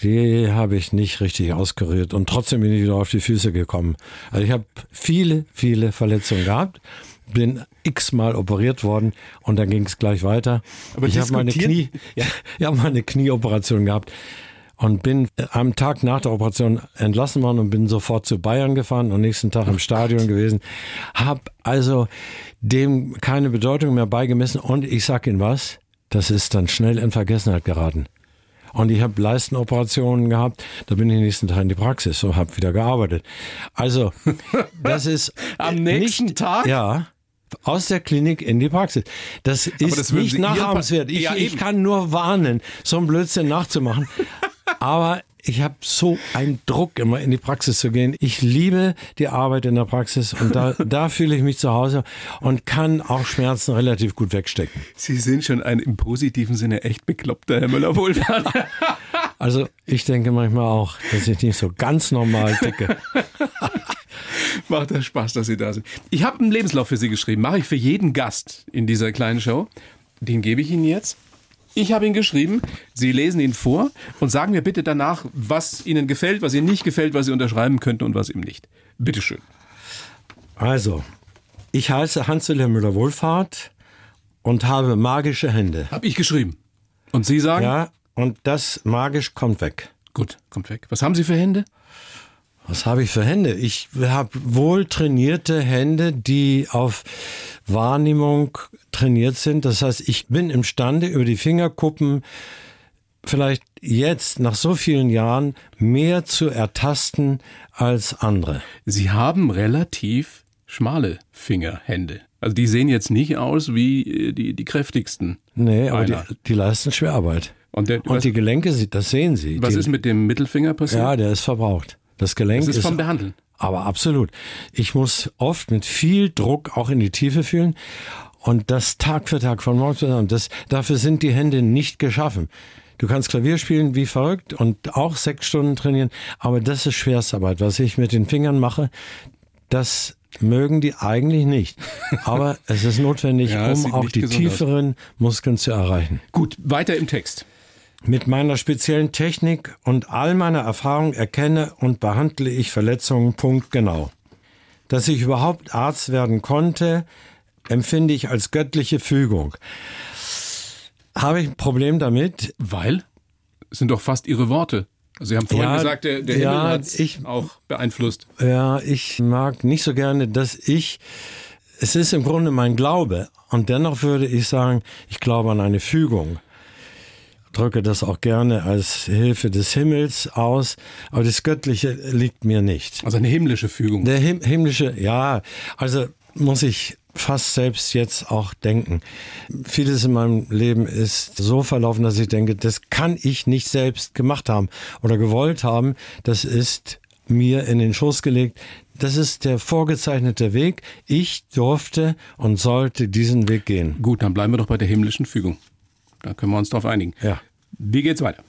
die habe ich nicht richtig ausgerührt und trotzdem bin ich wieder auf die Füße gekommen. Also ich habe viele, viele Verletzungen gehabt, bin x-mal operiert worden und dann ging es gleich weiter. Aber ich habe meine Knie, ja, ich habe meine Knieoperation gehabt und bin am Tag nach der Operation entlassen worden und bin sofort zu Bayern gefahren und nächsten Tag im Stadion gewesen. Hab also dem keine Bedeutung mehr beigemessen und ich sag Ihnen was, das ist dann schnell in Vergessenheit geraten. Und ich habe Leistenoperationen gehabt, da bin ich den nächsten Tag in die Praxis und habe wieder gearbeitet. Also, <laughs> das ist Am nächsten nicht, Tag? Ja. Aus der Klinik in die Praxis. Das ist das nicht nachahmenswert. Ich, Ja, ich kann nur warnen, so einen Blödsinn nachzumachen. <laughs> Aber ich habe so einen Druck, immer in die Praxis zu gehen. Ich liebe die Arbeit in der Praxis und da, <laughs> da fühle ich mich zu Hause und kann auch Schmerzen relativ gut wegstecken. Sie sind schon ein im positiven Sinne echt bekloppter Herr Müller-Wohlfahrt. <laughs> Also ich denke manchmal auch, dass ich nicht so ganz normal ticke. <laughs> Macht das Spaß, dass Sie da sind. Ich habe einen Lebenslauf für Sie geschrieben, mache ich für jeden Gast in dieser kleinen Show. Den gebe ich Ihnen jetzt. Ich habe ihn geschrieben, Sie lesen ihn vor und sagen mir bitte danach, was Ihnen gefällt, was Ihnen nicht gefällt, was Sie unterschreiben könnten und was ihm nicht. Bitte schön. Also, ich heiße Hans-Wilhelm Müller-Wohlfahrt und habe magische Hände. Habe ich geschrieben. Und Sie sagen? Ja, und das magisch kommt weg. Gut, kommt weg. Was haben Sie für Hände? Was habe ich für Hände? Ich habe wohl trainierte Hände, die auf Wahrnehmung trainiert sind. Das heißt, ich bin imstande, über die Fingerkuppen vielleicht jetzt nach so vielen Jahren mehr zu ertasten als andere. Sie haben relativ schmale Fingerhände. Also die sehen jetzt nicht aus wie äh, die, die kräftigsten. Nee, aber die, die, leisten Schwerarbeit. Und, der, Und die Gelenke, das sehen Sie. Was die, ist mit dem Mittelfinger passiert? Ja, der ist verbraucht. Das Gelenk das ist, vom Behandeln. Aber absolut. Ich muss oft mit viel Druck auch in die Tiefe fühlen. Und das Tag für Tag von morgen zusammen. Das, dafür sind die Hände nicht geschaffen. Du kannst Klavier spielen wie verrückt und auch sechs Stunden trainieren, aber das ist Schwerstarbeit. Was ich mit den Fingern mache, das mögen die eigentlich nicht. <laughs> Aber es ist notwendig, ja, um auch die tieferen aus. Muskeln zu erreichen. Gut, weiter im Text. Mit meiner speziellen Technik und all meiner Erfahrung erkenne und behandle ich Verletzungen punktgenau. Dass ich überhaupt Arzt werden konnte, empfinde ich als göttliche Fügung. Habe ich ein Problem damit? Weil? Es sind doch fast Ihre Worte. Also Sie haben vorhin ja, gesagt, der, der ja, hat es auch beeinflusst. Ja, ich mag nicht so gerne, dass ich, es ist im Grunde mein Glaube. Und dennoch würde ich sagen, ich glaube an eine Fügung drücke das auch gerne als Hilfe des Himmels aus, aber das Göttliche liegt mir nicht. Also eine himmlische Fügung. Der Him himmlische, ja, also muss ich fast selbst jetzt auch denken. Vieles in meinem Leben ist so verlaufen, dass ich denke, das kann ich nicht selbst gemacht haben oder gewollt haben. Das ist mir in den Schoß gelegt. Das ist der vorgezeichnete Weg. Ich durfte und sollte diesen Weg gehen. Gut, dann bleiben wir doch bei der himmlischen Fügung. Da können wir uns darauf einigen. Ja. Wie geht's weiter?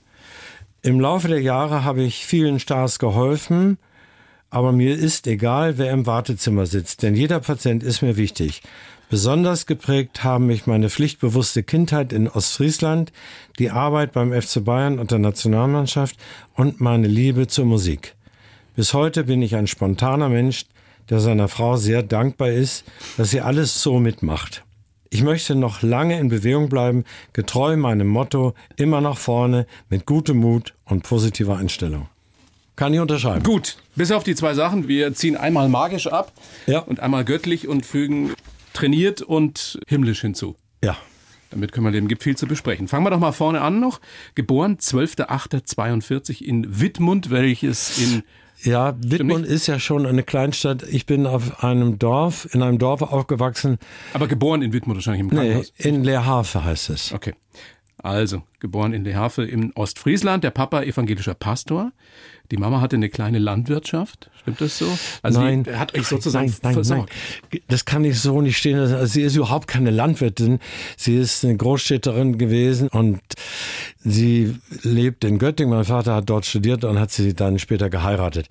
Im Laufe der Jahre habe ich vielen Stars geholfen, aber mir ist egal, wer im Wartezimmer sitzt, denn jeder Patient ist mir wichtig. Besonders geprägt haben mich meine pflichtbewusste Kindheit in Ostfriesland, die Arbeit beim FC Bayern und der Nationalmannschaft und meine Liebe zur Musik. Bis heute bin ich ein spontaner Mensch, der seiner Frau sehr dankbar ist, dass sie alles so mitmacht. Ich möchte noch lange in Bewegung bleiben, getreu meinem Motto, immer nach vorne, mit gutem Mut und positiver Einstellung. Kann ich unterschreiben. Gut, bis auf die zwei Sachen. Wir ziehen einmal magisch ab ja. und einmal göttlich und fügen trainiert und himmlisch hinzu. Ja. Damit können wir dem gibt viel zu besprechen. Fangen wir doch mal vorne an noch. Geboren 12.08.42 in Wittmund, welches in ja, Wittmund ist ja schon eine Kleinstadt. Ich bin auf einem Dorf, in einem Dorf aufgewachsen. Aber geboren in Wittmund wahrscheinlich im Krankenhaus? Nee, in Leerhafe heißt es. Okay. Also, geboren in Leerhafe im Ostfriesland, der Papa evangelischer Pastor. Die Mama hatte eine kleine Landwirtschaft, stimmt das so? Also nein, hat euch sozusagen nein, nein, versorgt. Nein. Das kann ich so nicht stehen. Also sie ist überhaupt keine Landwirtin. Sie ist eine Großstädterin gewesen und sie lebt in Göttingen. Mein Vater hat dort studiert und hat sie dann später geheiratet.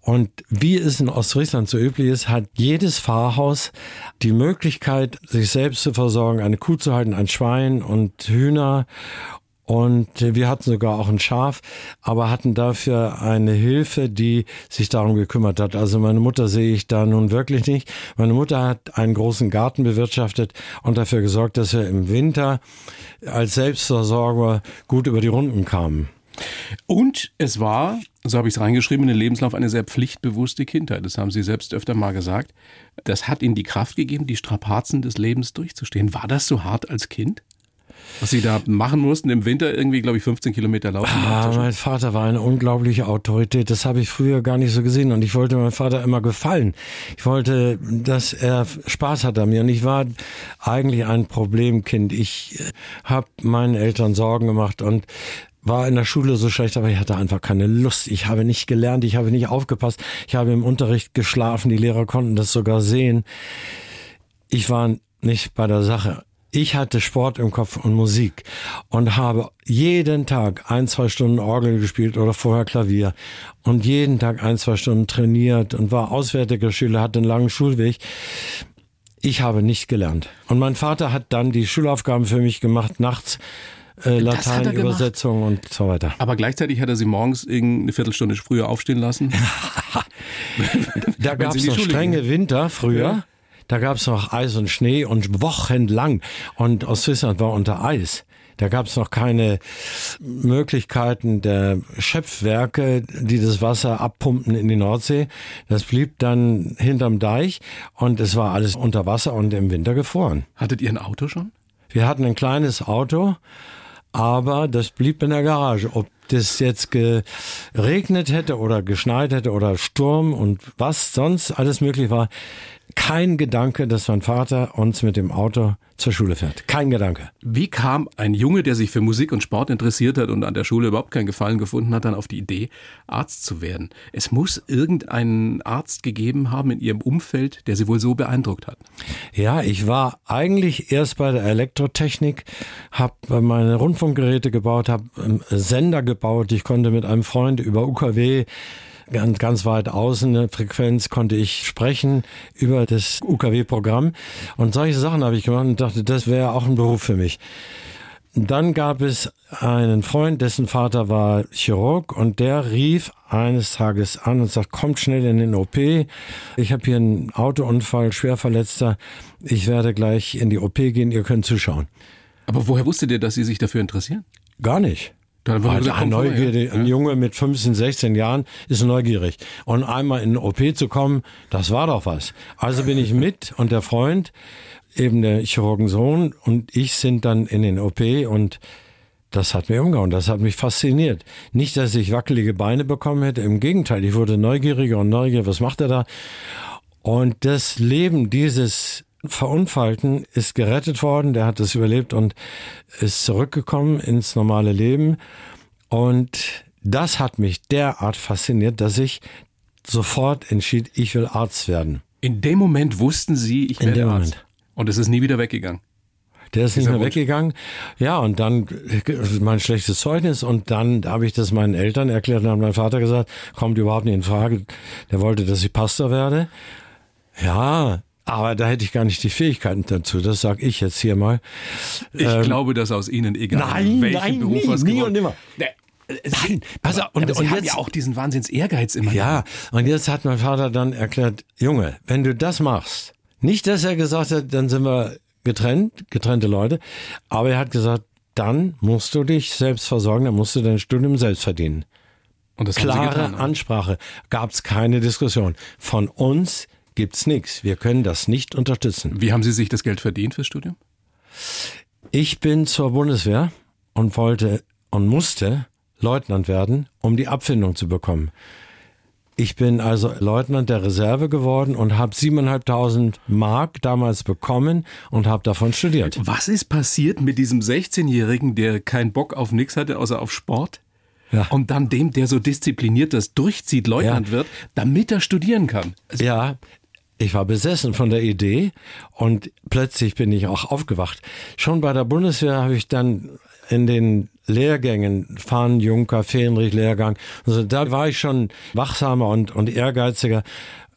Und wie es in Ostfriesland so üblich ist, hat jedes Pfarrhaus die Möglichkeit, sich selbst zu versorgen, eine Kuh zu halten, ein Schwein und Hühner und wir hatten sogar auch ein Schaf, aber hatten dafür eine Hilfe, die sich darum gekümmert hat. Also meine Mutter sehe ich da nun wirklich nicht. Meine Mutter hat einen großen Garten bewirtschaftet und dafür gesorgt, dass wir im Winter als Selbstversorger gut über die Runden kamen. Und es war, so habe ich es reingeschrieben, in den Lebenslauf eine sehr pflichtbewusste Kindheit. Das haben Sie selbst öfter mal gesagt. Das hat Ihnen die Kraft gegeben, die Strapazen des Lebens durchzustehen. War das so hart als Kind? Was Sie da machen mussten im Winter irgendwie, glaube ich, 15 Kilometer laufen. Ah, mein Vater war eine unglaubliche Autorität. Das habe ich früher gar nicht so gesehen. Und ich wollte meinem Vater immer gefallen. Ich wollte, dass er Spaß hat an mir. Und ich war eigentlich ein Problemkind. Ich äh, habe meinen Eltern Sorgen gemacht und war in der Schule so schlecht, aber ich hatte einfach keine Lust. Ich habe nicht gelernt, ich habe nicht aufgepasst. Ich habe im Unterricht geschlafen, die Lehrer konnten das sogar sehen. Ich war nicht bei der Sache. Ich hatte Sport im Kopf und Musik und habe jeden Tag ein, zwei Stunden Orgel gespielt oder vorher Klavier und jeden Tag ein, zwei Stunden trainiert und war auswärtiger Schüler, hatte einen langen Schulweg. Ich habe nicht gelernt. Und mein Vater hat dann die Schulaufgaben für mich gemacht, nachts äh, Lateinübersetzung und so weiter. Aber gleichzeitig hat er sie morgens eine Viertelstunde früher aufstehen lassen. <laughs> da gab es noch strenge. Winter früher. Ja. Da gab es noch Eis und Schnee und wochenlang. Und Ostfriesland war unter Eis. Da gab es noch keine Möglichkeiten der Schöpfwerke, die das Wasser abpumpen in die Nordsee. Das blieb dann hinterm Deich und es war alles unter Wasser und im Winter gefroren. Hattet ihr ein Auto schon? Wir hatten ein kleines Auto aber das blieb in der Garage. Ob das jetzt geregnet hätte oder geschneit hätte oder Sturm und was sonst alles möglich war, kein Gedanke, dass mein Vater uns mit dem Auto zur Schule fährt. Kein Gedanke. Wie kam ein Junge, der sich für Musik und Sport interessiert hat und an der Schule überhaupt keinen Gefallen gefunden hat, dann auf die Idee, Arzt zu werden? Es muss irgendeinen Arzt gegeben haben in ihrem Umfeld, der sie wohl so beeindruckt hat. Ja, ich war eigentlich erst bei der Elektrotechnik, habe meine Rundfunkgeräte gebaut, habe Sender gebaut. Ich konnte mit einem Freund über UKW ganz, ganz weit außen eine Frequenz konnte ich sprechen über das UKW-Programm. Und solche Sachen habe ich gemacht und dachte, das wäre auch ein Beruf für mich. Dann gab es einen Freund, dessen Vater war Chirurg und der rief eines Tages an und sagt, kommt schnell in den OP. Ich habe hier einen Autounfall, schwerverletzter. Ich werde gleich in die OP gehen, ihr könnt zuschauen. Aber woher wusstet ihr, dass Sie sich dafür interessieren? Gar nicht. Dann war also ein, neugierig, ein Junge mit 15, 16 Jahren ist neugierig. Und einmal in den OP zu kommen, das war doch was. Also bin ich mit <laughs> und der Freund, eben der Chirurgensohn und ich sind dann in den OP und das hat mir umgehauen, das hat mich fasziniert. Nicht, dass ich wackelige Beine bekommen hätte, im Gegenteil, ich wurde neugieriger und neugieriger, was macht er da? Und das Leben dieses Verunfallten ist gerettet worden, der hat es überlebt und ist zurückgekommen ins normale Leben. Und das hat mich derart fasziniert, dass ich sofort entschied, ich will Arzt werden. In dem Moment wussten Sie, ich werde Arzt. Moment. Und es ist nie wieder weggegangen. Der ist nicht mehr weggegangen. Ja, und dann mein schlechtes Zeugnis und dann habe ich das meinen Eltern erklärt und hat mein Vater gesagt, kommt überhaupt nicht in Frage. Der wollte, dass ich Pastor werde. Ja, aber da hätte ich gar nicht die Fähigkeiten dazu. Das sage ich jetzt hier mal. Ich ähm, glaube, dass aus Ihnen egal nein, welchen nein, Beruf nie, was nie und nimmer. Nein, pass auf, und, aber Sie und haben jetzt, ja auch diesen Wahnsinns Ehrgeiz immer. Ja, und jetzt hat mein Vater dann erklärt, Junge, wenn du das machst, nicht, dass er gesagt hat, dann sind wir getrennt, getrennte Leute, aber er hat gesagt, dann musst du dich selbst versorgen, dann musst du dein Studium selbst verdienen. Und das Klare getan, Ansprache, gab es keine Diskussion. Von uns gibt's nichts. Wir können das nicht unterstützen. Wie haben Sie sich das Geld verdient fürs Studium? Ich bin zur Bundeswehr und wollte und musste Leutnant werden, um die Abfindung zu bekommen. Ich bin also Leutnant der Reserve geworden und habe 7.500 Mark damals bekommen und habe davon studiert. Was ist passiert mit diesem 16-Jährigen, der keinen Bock auf nichts hatte, außer auf Sport? Ja. Und dann dem, der so diszipliniert das durchzieht, Leutnant ja. wird, damit er studieren kann. Ja, ich war besessen von der Idee und plötzlich bin ich auch aufgewacht. Schon bei der Bundeswehr habe ich dann in den Lehrgängen, Fahnen, Junker, Fähnrich Lehrgang, also da war ich schon wachsamer und, und ehrgeiziger.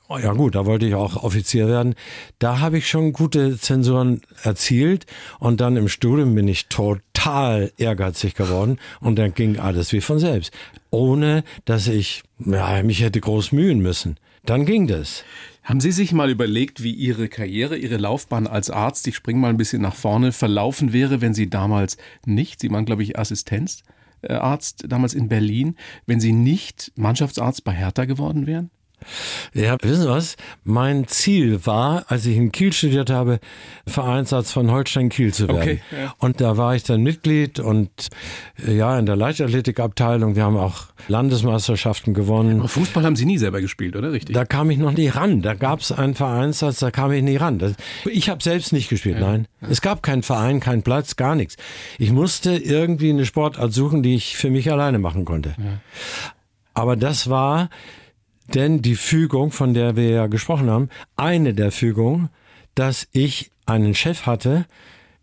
Oh ja gut, da wollte ich auch Offizier werden. Da habe ich schon gute Zensuren erzielt und dann im Studium bin ich total ehrgeizig geworden und dann ging alles wie von selbst, ohne dass ich ja, mich hätte groß mühen müssen. Dann ging das. Haben Sie sich mal überlegt, wie Ihre Karriere, Ihre Laufbahn als Arzt, ich springe mal ein bisschen nach vorne, verlaufen wäre, wenn Sie damals nicht, Sie waren, glaube ich, Assistenzarzt damals in Berlin, wenn Sie nicht Mannschaftsarzt bei Hertha geworden wären? Ja, wissen Sie was? Mein Ziel war, als ich in Kiel studiert habe, Vereinsarzt von Holstein Kiel zu werden. Okay, ja. Und da war ich dann Mitglied und äh, ja, in der Leichtathletikabteilung. Wir haben auch Landesmeisterschaften gewonnen. Aber Fußball haben Sie nie selber gespielt, oder richtig? Da kam ich noch nie ran. Da gab es einen Vereinsarzt, da kam ich nie ran. Das, ich habe selbst nicht gespielt, ja. nein. Ja. Es gab keinen Verein, keinen Platz, gar nichts. Ich musste irgendwie eine Sportart suchen, die ich für mich alleine machen konnte. Aber das war denn die Fügung, von der wir ja gesprochen haben, eine der Fügungen, dass ich einen Chef hatte,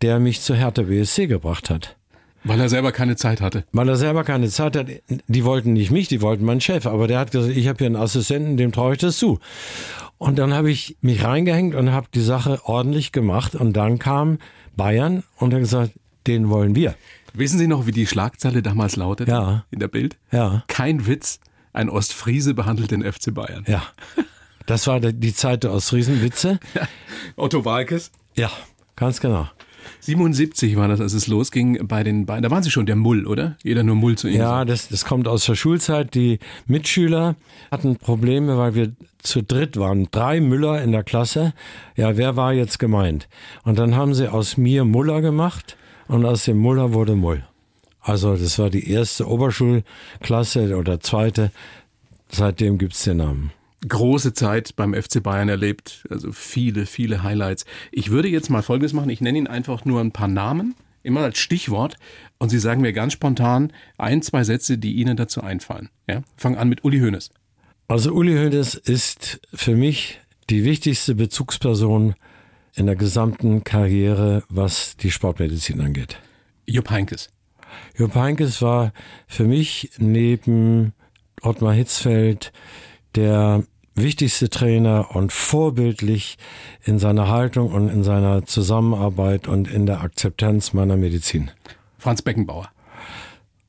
der mich zu Hertha BSC gebracht hat. Weil er selber keine Zeit hatte. Weil er selber keine Zeit hat. Die wollten nicht mich, die wollten meinen Chef. Aber der hat gesagt, ich habe hier einen Assistenten, dem traue ich das zu. Und dann habe ich mich reingehängt und habe die Sache ordentlich gemacht. Und dann kam Bayern und hat gesagt, den wollen wir. Wissen Sie noch, wie die Schlagzeile damals lautete? Ja. In der Bild? Ja. Kein Witz. Ein Ostfriese behandelt den FC Bayern. Ja. Das war die Zeit der Ostfriesenwitze. <laughs> Otto Walkes? Ja, ganz genau. 77 war das, als es losging bei den Bayern. Da waren Sie schon der Mull, oder? Jeder nur Mull zu Ihnen. Ja, das, das kommt aus der Schulzeit. Die Mitschüler hatten Probleme, weil wir zu dritt waren. Drei Müller in der Klasse. Ja, wer war jetzt gemeint? Und dann haben sie aus mir Muller gemacht und aus dem Muller wurde Mull. Also das war die erste Oberschulklasse oder zweite. Seitdem gibt's den Namen. Große Zeit beim FC Bayern erlebt, also viele, viele Highlights. Ich würde jetzt mal Folgendes machen, ich nenne Ihnen einfach nur ein paar Namen, immer als Stichwort, und Sie sagen mir ganz spontan ein, zwei Sätze, die Ihnen dazu einfallen. Ja? Fang an mit Uli Hoeneß. Also Uli Hoeneß ist für mich die wichtigste Bezugsperson in der gesamten Karriere, was die Sportmedizin angeht. Jupp Heinkes. Jupp Heynckes war für mich neben Ottmar Hitzfeld der wichtigste Trainer und vorbildlich in seiner Haltung und in seiner Zusammenarbeit und in der Akzeptanz meiner Medizin. Franz Beckenbauer.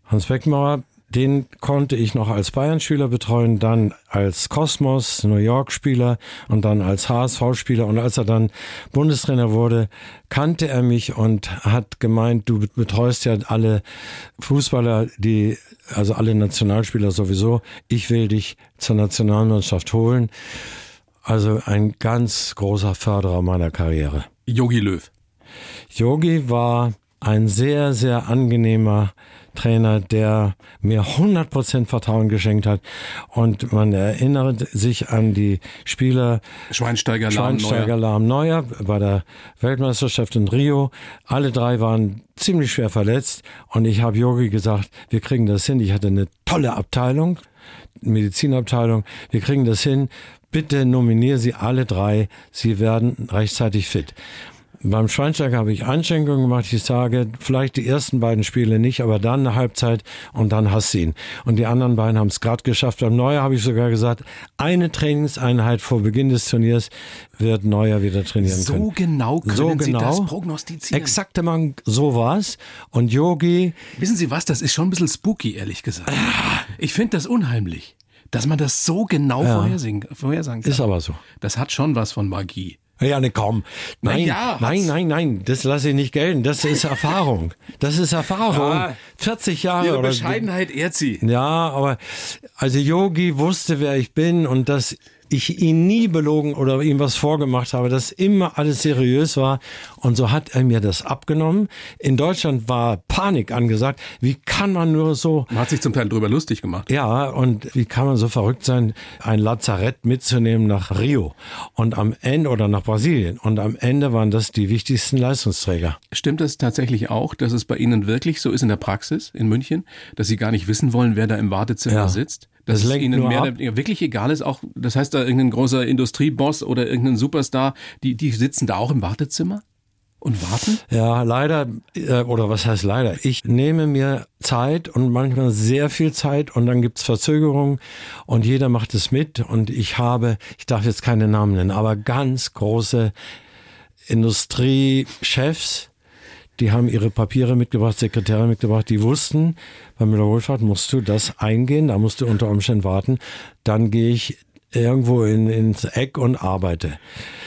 Hans Beckenbauer den konnte ich noch als Bayern-Spieler betreuen, dann als Kosmos, New York-Spieler und dann als HSV-Spieler. Und als er dann Bundestrainer wurde, kannte er mich und hat gemeint, du betreust ja alle Fußballer, die, also alle Nationalspieler sowieso. Ich will dich zur Nationalmannschaft holen. Also ein ganz großer Förderer meiner Karriere. Yogi Löw. Yogi war ein sehr, sehr angenehmer Trainer, der mir 100% Vertrauen geschenkt hat. Und man erinnert sich an die Spieler Schweinsteiger, Schweinsteiger Lahm, Neuer bei der Weltmeisterschaft in Rio. Alle drei waren ziemlich schwer verletzt und ich habe Yogi gesagt, wir kriegen das hin. Ich hatte eine tolle Abteilung, Medizinabteilung. Wir kriegen das hin. Bitte nominiere sie alle drei. Sie werden rechtzeitig fit. Beim Schweinsteiger habe ich Einschränkungen gemacht. Ich sage, vielleicht die ersten beiden Spiele nicht, aber dann eine Halbzeit und dann hast du ihn. Und die anderen beiden haben es gerade geschafft. Beim Neuer habe ich sogar gesagt, eine Trainingseinheit vor Beginn des Turniers wird Neuer wieder trainieren können. So genau können so genau, Sie das prognostizieren? Exakt, man, so war's. Und Yogi... Wissen Sie was, das ist schon ein bisschen spooky, ehrlich gesagt. Ich finde das unheimlich, dass man das so genau ja, vorhersagen kann. Ist aber so. Das hat schon was von Magie. Ja, ne, komm. Nein, ja, nein, nein, nein, das lasse ich nicht gelten. Das ist Erfahrung. Das ist Erfahrung. Ja, 40 Jahre. Ihre Bescheidenheit ehrt sie. Ja, aber also Yogi wusste, wer ich bin und das ich ihn nie belogen oder ihm was vorgemacht habe, dass immer alles seriös war. Und so hat er mir das abgenommen. In Deutschland war Panik angesagt. Wie kann man nur so. Man hat sich zum Teil drüber lustig gemacht. Ja, und wie kann man so verrückt sein, ein Lazarett mitzunehmen nach Rio und am Ende oder nach Brasilien. Und am Ende waren das die wichtigsten Leistungsträger. Stimmt es tatsächlich auch, dass es bei Ihnen wirklich so ist in der Praxis in München, dass Sie gar nicht wissen wollen, wer da im Wartezimmer ja. sitzt? Dass das es ihnen mehr ab. wirklich egal ist, auch, das heißt, da irgendein großer Industrieboss oder irgendein Superstar, die, die sitzen da auch im Wartezimmer? Und warten? Ja, leider, äh, oder was heißt leider? Ich nehme mir Zeit und manchmal sehr viel Zeit und dann gibt's Verzögerungen und jeder macht es mit und ich habe, ich darf jetzt keine Namen nennen, aber ganz große Industriechefs, die haben ihre Papiere mitgebracht, Sekretäre mitgebracht, die wussten, bei Müller Wohlfahrt musst du das eingehen, da musst du unter Umständen warten. Dann gehe ich irgendwo in, ins Eck und arbeite.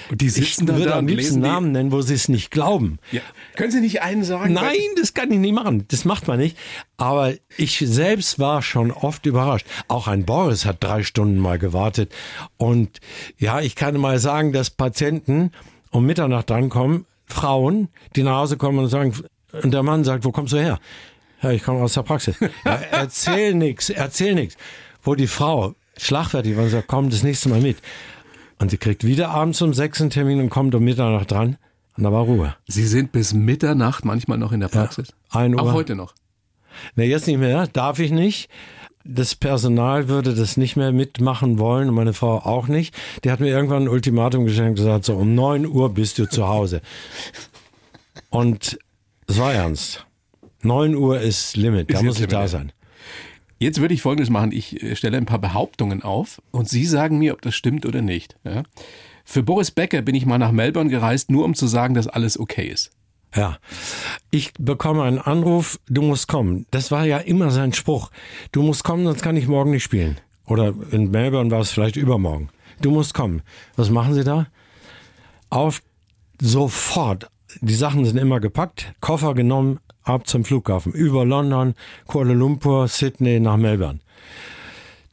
Und die sitzen ich würde da am liebsten Namen nennen, wo sie es nicht glauben. Ja. Können Sie nicht einen sagen? Nein, das kann ich nicht machen. Das macht man nicht. Aber ich selbst war schon oft überrascht. Auch ein Boris hat drei Stunden mal gewartet. Und ja, ich kann mal sagen, dass Patienten um Mitternacht drankommen, Frauen, die nach Hause kommen und sagen, und der Mann sagt, wo kommst du her? Ja, ich komme aus der Praxis. <laughs> Ja, erzähl nix, erzähl nix. Wo die Frau schlagfertig war und sagt, komm das nächste Mal mit. Und sie kriegt wieder abends um sechs einen Termin und kommt um Mitternacht dran. Und da war Ruhe. Sie sind bis Mitternacht manchmal noch in der Praxis? Ja, ein Uhr. Auch heute noch? Ne, jetzt nicht mehr. Darf ich nicht. Das Personal würde das nicht mehr mitmachen wollen und meine Frau auch nicht. Die hat mir irgendwann ein Ultimatum geschenkt und gesagt, so um neun Uhr bist du zu Hause. Und es war ernst. Neun Uhr ist Limit, da ist muss ich da sein. Jetzt würde ich Folgendes machen. Ich äh, stelle ein paar Behauptungen auf und Sie sagen mir, ob das stimmt oder nicht. Ja? Für Boris Becker bin ich mal nach Melbourne gereist, nur um zu sagen, dass alles okay ist. Ja, ich bekomme einen Anruf, du musst kommen. Das war ja immer sein Spruch. Du musst kommen, sonst kann ich morgen nicht spielen. Oder in Melbourne war es vielleicht übermorgen. Du musst kommen. Was machen Sie da? Auf sofort. Die Sachen sind immer gepackt, Koffer genommen, ab zum Flughafen. Über London, Kuala Lumpur, Sydney nach Melbourne.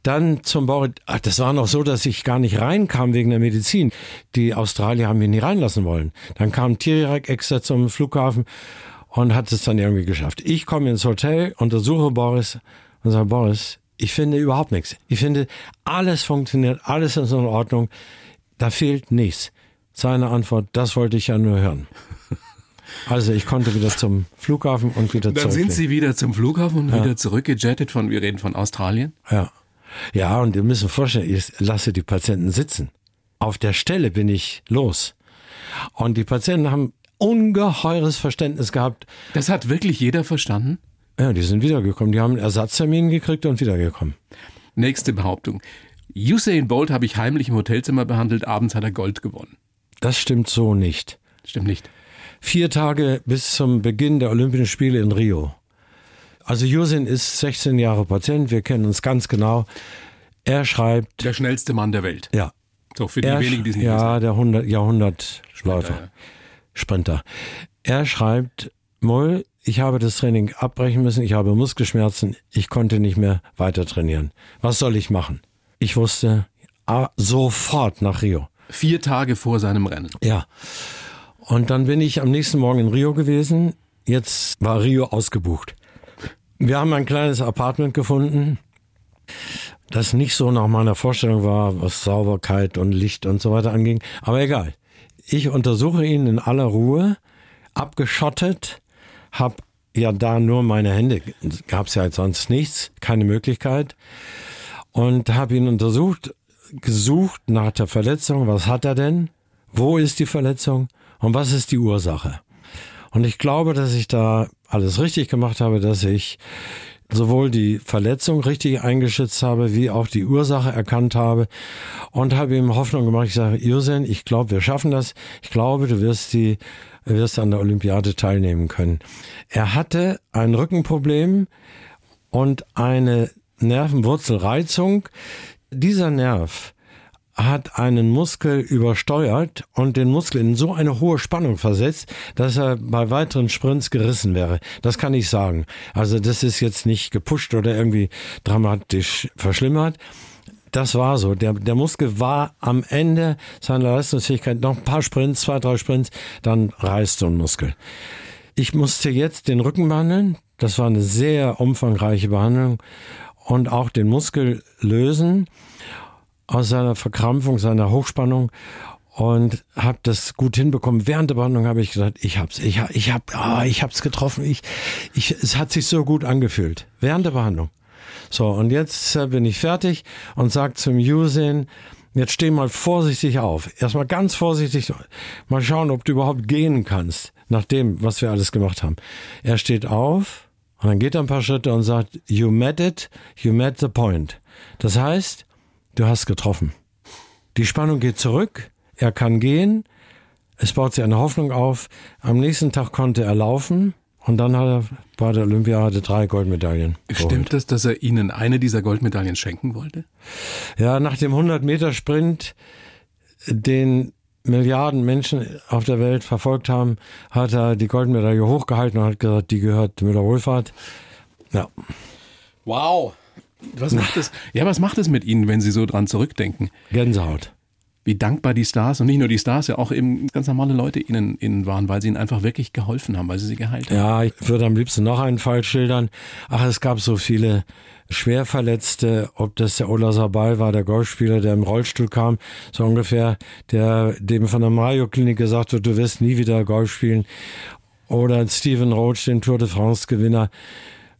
Dann zum Bau, ach, das war noch so, dass ich gar nicht reinkam wegen der Medizin. Die Australier haben mich nie reinlassen wollen. Dann kam Tirirek extra zum Flughafen und hat es dann irgendwie geschafft. Ich komme ins Hotel, untersuche Boris und sage, Boris, ich finde überhaupt nichts. Ich finde, alles funktioniert, alles ist in Ordnung. Da fehlt nichts. Seine Antwort, das wollte ich ja nur hören. Also ich konnte wieder zum Flughafen und wieder zurück. Dann sind Sie wieder zum Flughafen und ja. wieder zurückgejettet von, wir reden von Australien? Ja. Ja, und ihr müsst vorstellen, ich lasse die Patienten sitzen. Auf der Stelle bin ich los. Und die Patienten haben ungeheures Verständnis gehabt. Das hat wirklich jeder verstanden? Ja, die sind wiedergekommen. Die haben einen Ersatztermin gekriegt und wiedergekommen. Nächste Behauptung. Usain Bolt habe ich heimlich im Hotelzimmer behandelt, abends hat er Gold gewonnen. Das stimmt so nicht. Stimmt nicht. Vier Tage bis zum Beginn der Olympischen Spiele in Rio also Jusin ist 16 Jahre Patient, wir kennen uns ganz genau. Er schreibt. Der schnellste Mann der Welt. Ja. So für die er, wenigen, die es nicht Ja, wissen. der 100, Jahrhundertläufer. Sprinter, ja. Sprinter. Er schreibt, Moll, ich habe das Training abbrechen müssen, ich habe Muskelschmerzen, ich konnte nicht mehr weiter trainieren. Was soll ich machen? Ich wusste ah, sofort nach Rio. Vier Tage vor seinem Rennen. Ja. Und dann bin ich am nächsten Morgen in Rio gewesen. Jetzt war Rio ausgebucht. Wir haben ein kleines Apartment gefunden, das nicht so nach meiner Vorstellung war, was Sauberkeit und Licht und so weiter anging. Aber egal. Ich untersuche ihn in aller Ruhe, abgeschottet, habe ja da nur meine Hände, gab es ja sonst nichts, keine Möglichkeit. Und habe ihn untersucht, gesucht nach der Verletzung, was hat er denn, wo ist die Verletzung und was ist die Ursache. Und ich glaube, dass ich da alles richtig gemacht habe, dass ich sowohl die Verletzung richtig eingeschätzt habe, wie auch die Ursache erkannt habe und habe ihm Hoffnung gemacht. Ich sage, Jusen, ich glaube, wir schaffen das. Ich glaube, du wirst die, wirst an der Olympiade teilnehmen können. Er hatte ein Rückenproblem und eine Nervenwurzelreizung. Dieser Nerv hat einen Muskel übersteuert und den Muskel in so eine hohe Spannung versetzt, dass er bei weiteren Sprints gerissen wäre. Das kann ich sagen. Also das ist jetzt nicht gepusht oder irgendwie dramatisch verschlimmert. Das war so. Der, der Muskel war am Ende seiner Leistungsfähigkeit noch ein paar Sprints, zwei, drei Sprints, dann reißt so ein Muskel. Ich musste jetzt den Rücken behandeln. Das war eine sehr umfangreiche Behandlung und auch den Muskel lösen aus seiner Verkrampfung, seiner Hochspannung und habe das gut hinbekommen. Während der Behandlung habe ich gesagt, ich hab's, ich ich hab, oh, ich hab's getroffen. Ich, ich, es hat sich so gut angefühlt während der Behandlung. So und jetzt äh, bin ich fertig und sag zum Usain, jetzt steh mal vorsichtig auf. Erstmal ganz vorsichtig, mal schauen, ob du überhaupt gehen kannst, nach dem, was wir alles gemacht haben. Er steht auf und dann geht er ein paar Schritte und sagt, you met it, you met the point. Das heißt, Du hast getroffen. Die Spannung geht zurück, er kann gehen, es baut sich eine Hoffnung auf. Am nächsten Tag konnte er laufen Und dann hat er bei der Olympiade drei Goldmedaillen. Stimmt es, dass er Ihnen eine dieser Goldmedaillen schenken wollte? Ja, nach dem 100-Meter-Sprint, den Milliarden Menschen auf der Welt verfolgt haben, hat er die Goldmedaille hochgehalten und hat gesagt, die gehört Müller-Wohlfahrt. Ja. Wow. Was macht es? Ja, was macht es mit Ihnen, wenn Sie so dran zurückdenken? Gänsehaut wie dankbar die Stars und nicht nur die Stars, ja auch eben ganz normale Leute ihnen, ihnen waren, weil sie ihnen einfach wirklich geholfen haben, weil sie sie geheilt haben. Ja, ich würde am liebsten noch einen Fall schildern. Ach, es gab so viele Schwerverletzte, ob das der Ola Sabal war, der Golfspieler, der im Rollstuhl kam, so ungefähr, der dem von der Mario Klinik gesagt wird, du wirst nie wieder Golf spielen. Oder Steven Roach, den Tour de France Gewinner,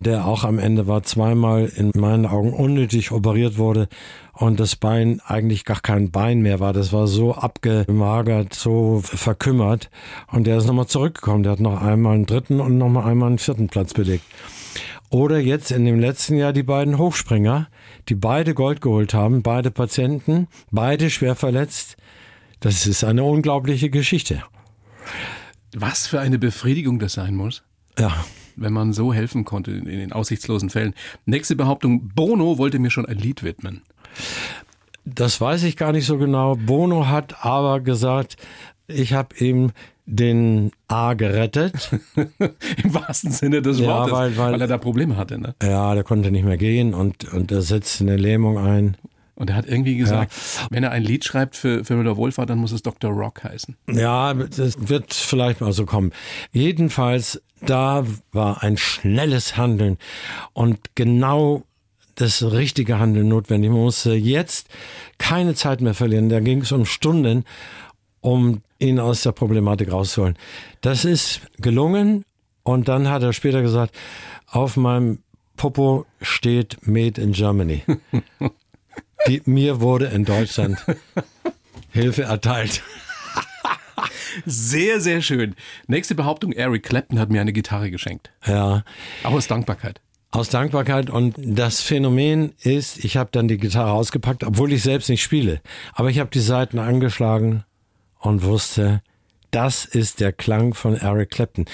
der auch am Ende war, zweimal in meinen Augen unnötig operiert wurde und das Bein eigentlich gar kein Bein mehr war. Das war so abgemagert, so verkümmert. Und der ist nochmal zurückgekommen. Der hat noch einmal einen dritten und nochmal einmal einen vierten Platz belegt. Oder jetzt in dem letzten Jahr die beiden Hochspringer, die beide Gold geholt haben, beide Patienten, beide schwer verletzt. Das ist eine unglaubliche Geschichte. Was für eine Befriedigung das sein muss. Ja wenn man so helfen konnte in den aussichtslosen Fällen. Nächste Behauptung, Bono wollte mir schon ein Lied widmen. Das weiß ich gar nicht so genau. Bono hat aber gesagt, ich habe ihm den A gerettet. <laughs> Im wahrsten Sinne des ja, Wortes, weil, weil, weil, er da Probleme hatte. Ne? Ja, der konnte nicht mehr gehen und, und er setzt eine Lähmung ein. Und er hat irgendwie gesagt, ja. wenn er ein Lied schreibt für, für Müller Wohlfahrt, dann muss es Dr. Rock heißen. Ja, das wird vielleicht mal so kommen. Jedenfalls, da war ein schnelles Handeln und genau das richtige Handeln notwendig. Man musste jetzt keine Zeit mehr verlieren. Da ging es um Stunden, um ihn aus der Problematik rauszuholen. Das ist gelungen und dann hat er später gesagt, auf meinem Popo steht Made in Germany. <laughs> Die, mir wurde in Deutschland Hilfe erteilt. Sehr, sehr schön. Nächste Behauptung, Eric Clapton hat mir eine Gitarre geschenkt. Ja. Aber aus Dankbarkeit. Aus Dankbarkeit und das Phänomen ist, ich habe dann die Gitarre ausgepackt, obwohl ich selbst nicht spiele. Aber ich habe die Saiten angeschlagen und wusste, das ist der Klang von Eric Clapton.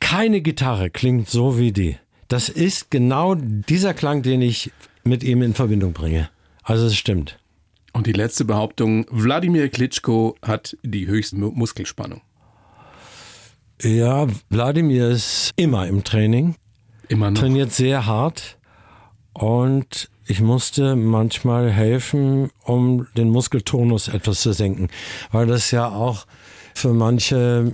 Keine Gitarre klingt so wie die. Das ist genau dieser Klang, den ich mit ihm in Verbindung bringe. Also es stimmt. Und die letzte Behauptung, Wladimir Klitschko hat die höchste Muskelspannung. Ja, Wladimir ist immer im Training. Immer noch. Trainiert sehr hart. Und ich musste manchmal helfen, um den Muskeltonus etwas zu senken. Weil das ja auch für manche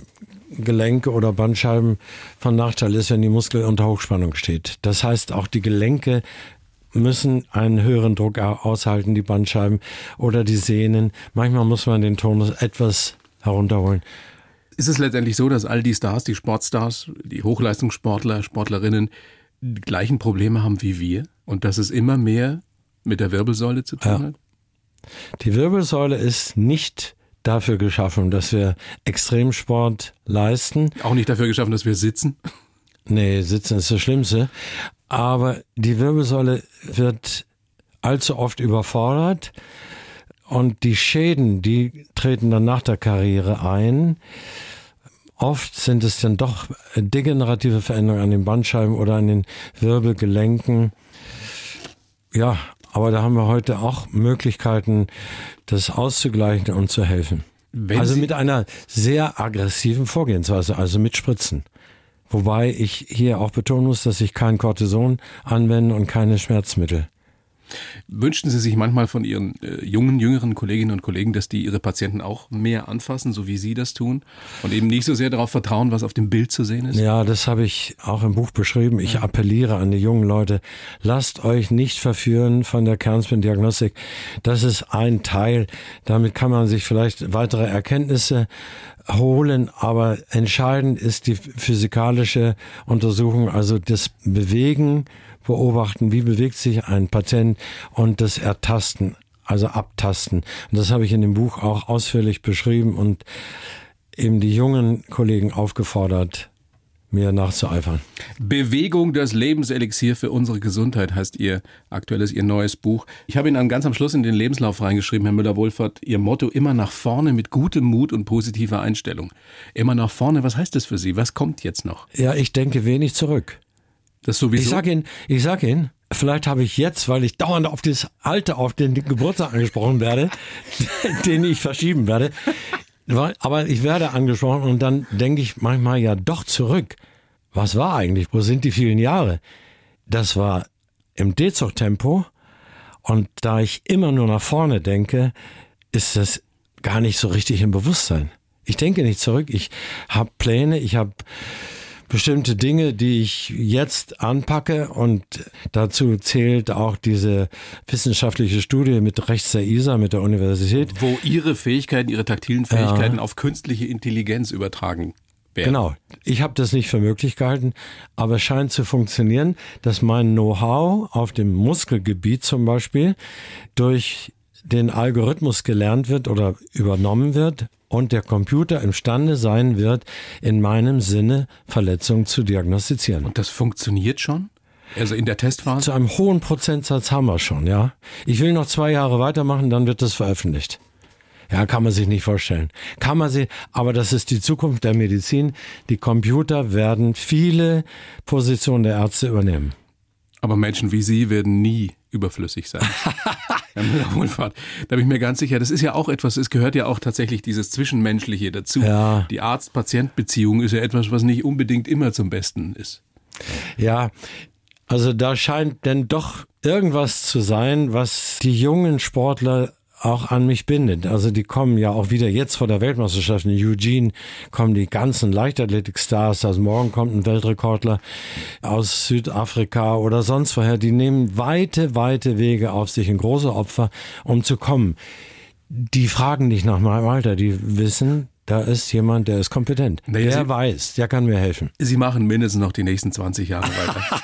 Gelenke oder Bandscheiben von Nachteil ist, wenn die Muskel unter Hochspannung steht. Das heißt, auch die Gelenke müssen einen höheren Druck aushalten, die Bandscheiben oder die Sehnen. Manchmal muss man den Tonus etwas herunterholen. Ist es letztendlich so, dass all die Stars, die Sportstars, die Hochleistungssportler, Sportlerinnen die gleichen Probleme haben wie wir und dass es immer mehr mit der Wirbelsäule zu tun ja. hat? Die Wirbelsäule ist nicht dafür geschaffen, dass wir Extremsport leisten. Auch nicht dafür geschaffen, dass wir sitzen? Nee, sitzen ist das Schlimmste. Aber die Wirbelsäule wird allzu oft überfordert und die Schäden, die treten dann nach der Karriere ein. Oft sind es dann doch degenerative Veränderungen an den Bandscheiben oder an den Wirbelgelenken. Ja, aber da haben wir heute auch Möglichkeiten, das auszugleichen und zu helfen. Wenn also Sie mit einer sehr aggressiven Vorgehensweise, also mit Spritzen. Wobei ich hier auch betonen muss, dass ich kein Cortison anwende und keine Schmerzmittel. Wünschen Sie sich manchmal von Ihren äh, jungen, jüngeren Kolleginnen und Kollegen, dass die Ihre Patienten auch mehr anfassen, so wie Sie das tun und eben nicht so sehr darauf vertrauen, was auf dem Bild zu sehen ist? Ja, das habe ich auch im Buch beschrieben. Ich appelliere an die jungen Leute, lasst euch nicht verführen von der Kernspin-Diagnostik. Das ist ein Teil. Damit kann man sich vielleicht weitere Erkenntnisse holen, aber entscheidend ist die physikalische Untersuchung, also das Bewegen, beobachten, wie bewegt sich ein Patient und das Ertasten, also Abtasten. Und das habe ich in dem Buch auch ausführlich beschrieben und eben die jungen Kollegen aufgefordert, mir nachzueifern. Bewegung, das Lebenselixier für unsere Gesundheit heißt Ihr aktuelles, Ihr neues Buch. Ich habe Ihnen ganz am Schluss in den Lebenslauf reingeschrieben, Herr Müller-Wohlfahrt, Ihr Motto immer nach vorne mit gutem Mut und positiver Einstellung. Immer nach vorne, was heißt das für Sie? Was kommt jetzt noch? Ja, ich denke wenig zurück. Das sowieso. Ich sage Ihnen, ich sag Ihnen, vielleicht habe ich jetzt, weil ich dauernd auf das Alte, auf den Geburtstag angesprochen werde, <laughs> den ich verschieben werde, aber ich werde angesprochen und dann denke ich manchmal ja doch zurück. Was war eigentlich? Wo sind die vielen Jahre? Das war im D-Zug-Tempo und da ich immer nur nach vorne denke, ist das gar nicht so richtig im Bewusstsein. Ich denke nicht zurück. Ich habe Pläne, ich habe bestimmte Dinge, die ich jetzt anpacke und dazu zählt auch diese wissenschaftliche Studie mit rechts der ISA, mit der Universität. Wo Ihre Fähigkeiten, Ihre taktilen Fähigkeiten ja. auf künstliche Intelligenz übertragen werden. Genau. Ich habe das nicht für möglich gehalten, aber es scheint zu funktionieren, dass mein Know-how auf dem Muskelgebiet zum Beispiel durch den Algorithmus gelernt wird oder übernommen wird und der Computer imstande sein wird, in meinem Sinne Verletzungen zu diagnostizieren. Und das funktioniert schon? Also in der Testphase? Zu einem hohen Prozentsatz haben wir schon, ja. Ich will noch zwei Jahre weitermachen, dann wird das veröffentlicht. Ja, kann man sich nicht vorstellen. Kann man sich, aber das ist die Zukunft der Medizin. Die Computer werden viele Positionen der Ärzte übernehmen. Aber Menschen wie Sie werden nie überflüssig sein. <laughs> Da bin ich mir ganz sicher. Das ist ja auch etwas, es gehört ja auch tatsächlich dieses Zwischenmenschliche dazu. Ja. Die Arzt-Patient-Beziehung ist ja etwas, was nicht unbedingt immer zum Besten ist. Ja, also da scheint denn doch irgendwas zu sein, was die jungen Sportler auch an mich bindet. Also die kommen ja auch wieder jetzt vor der Weltmeisterschaft in Eugene, kommen die ganzen Leichtathletik-Stars. Also morgen kommt ein Weltrekordler aus Südafrika oder sonst woher. Die nehmen weite, weite Wege auf sich, ein große Opfer, um zu kommen. Die fragen nicht nach meinem Alter, die wissen, da ist jemand, der ist kompetent. Nee, der Sie, weiß, der kann mir helfen. Sie machen mindestens noch die nächsten 20 Jahre weiter.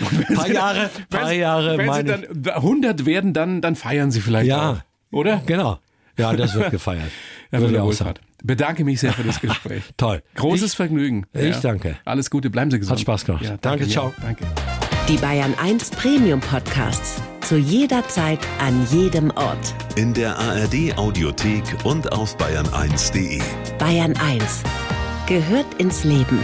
<laughs> Ein paar Jahre, paar Jahre. Wenn Sie dann 100 werden, dann, dann feiern Sie vielleicht ja, auch. Oder? Genau. Ja, das wird <laughs> gefeiert. Herr Müller-Wohlfahrt. Bedanke mich sehr für das Gespräch. <laughs> Toll. Großes ich, Vergnügen. Ich ja. danke. Alles Gute, bleiben Sie gesund. Hat Spaß gemacht. Ja, danke, danke, ciao. Danke. Die Bayern 1 Premium Podcasts. Zu jeder Zeit, an jedem Ort. In der ARD Audiothek und auf bayern1.de. Bayern 1 gehört ins Leben.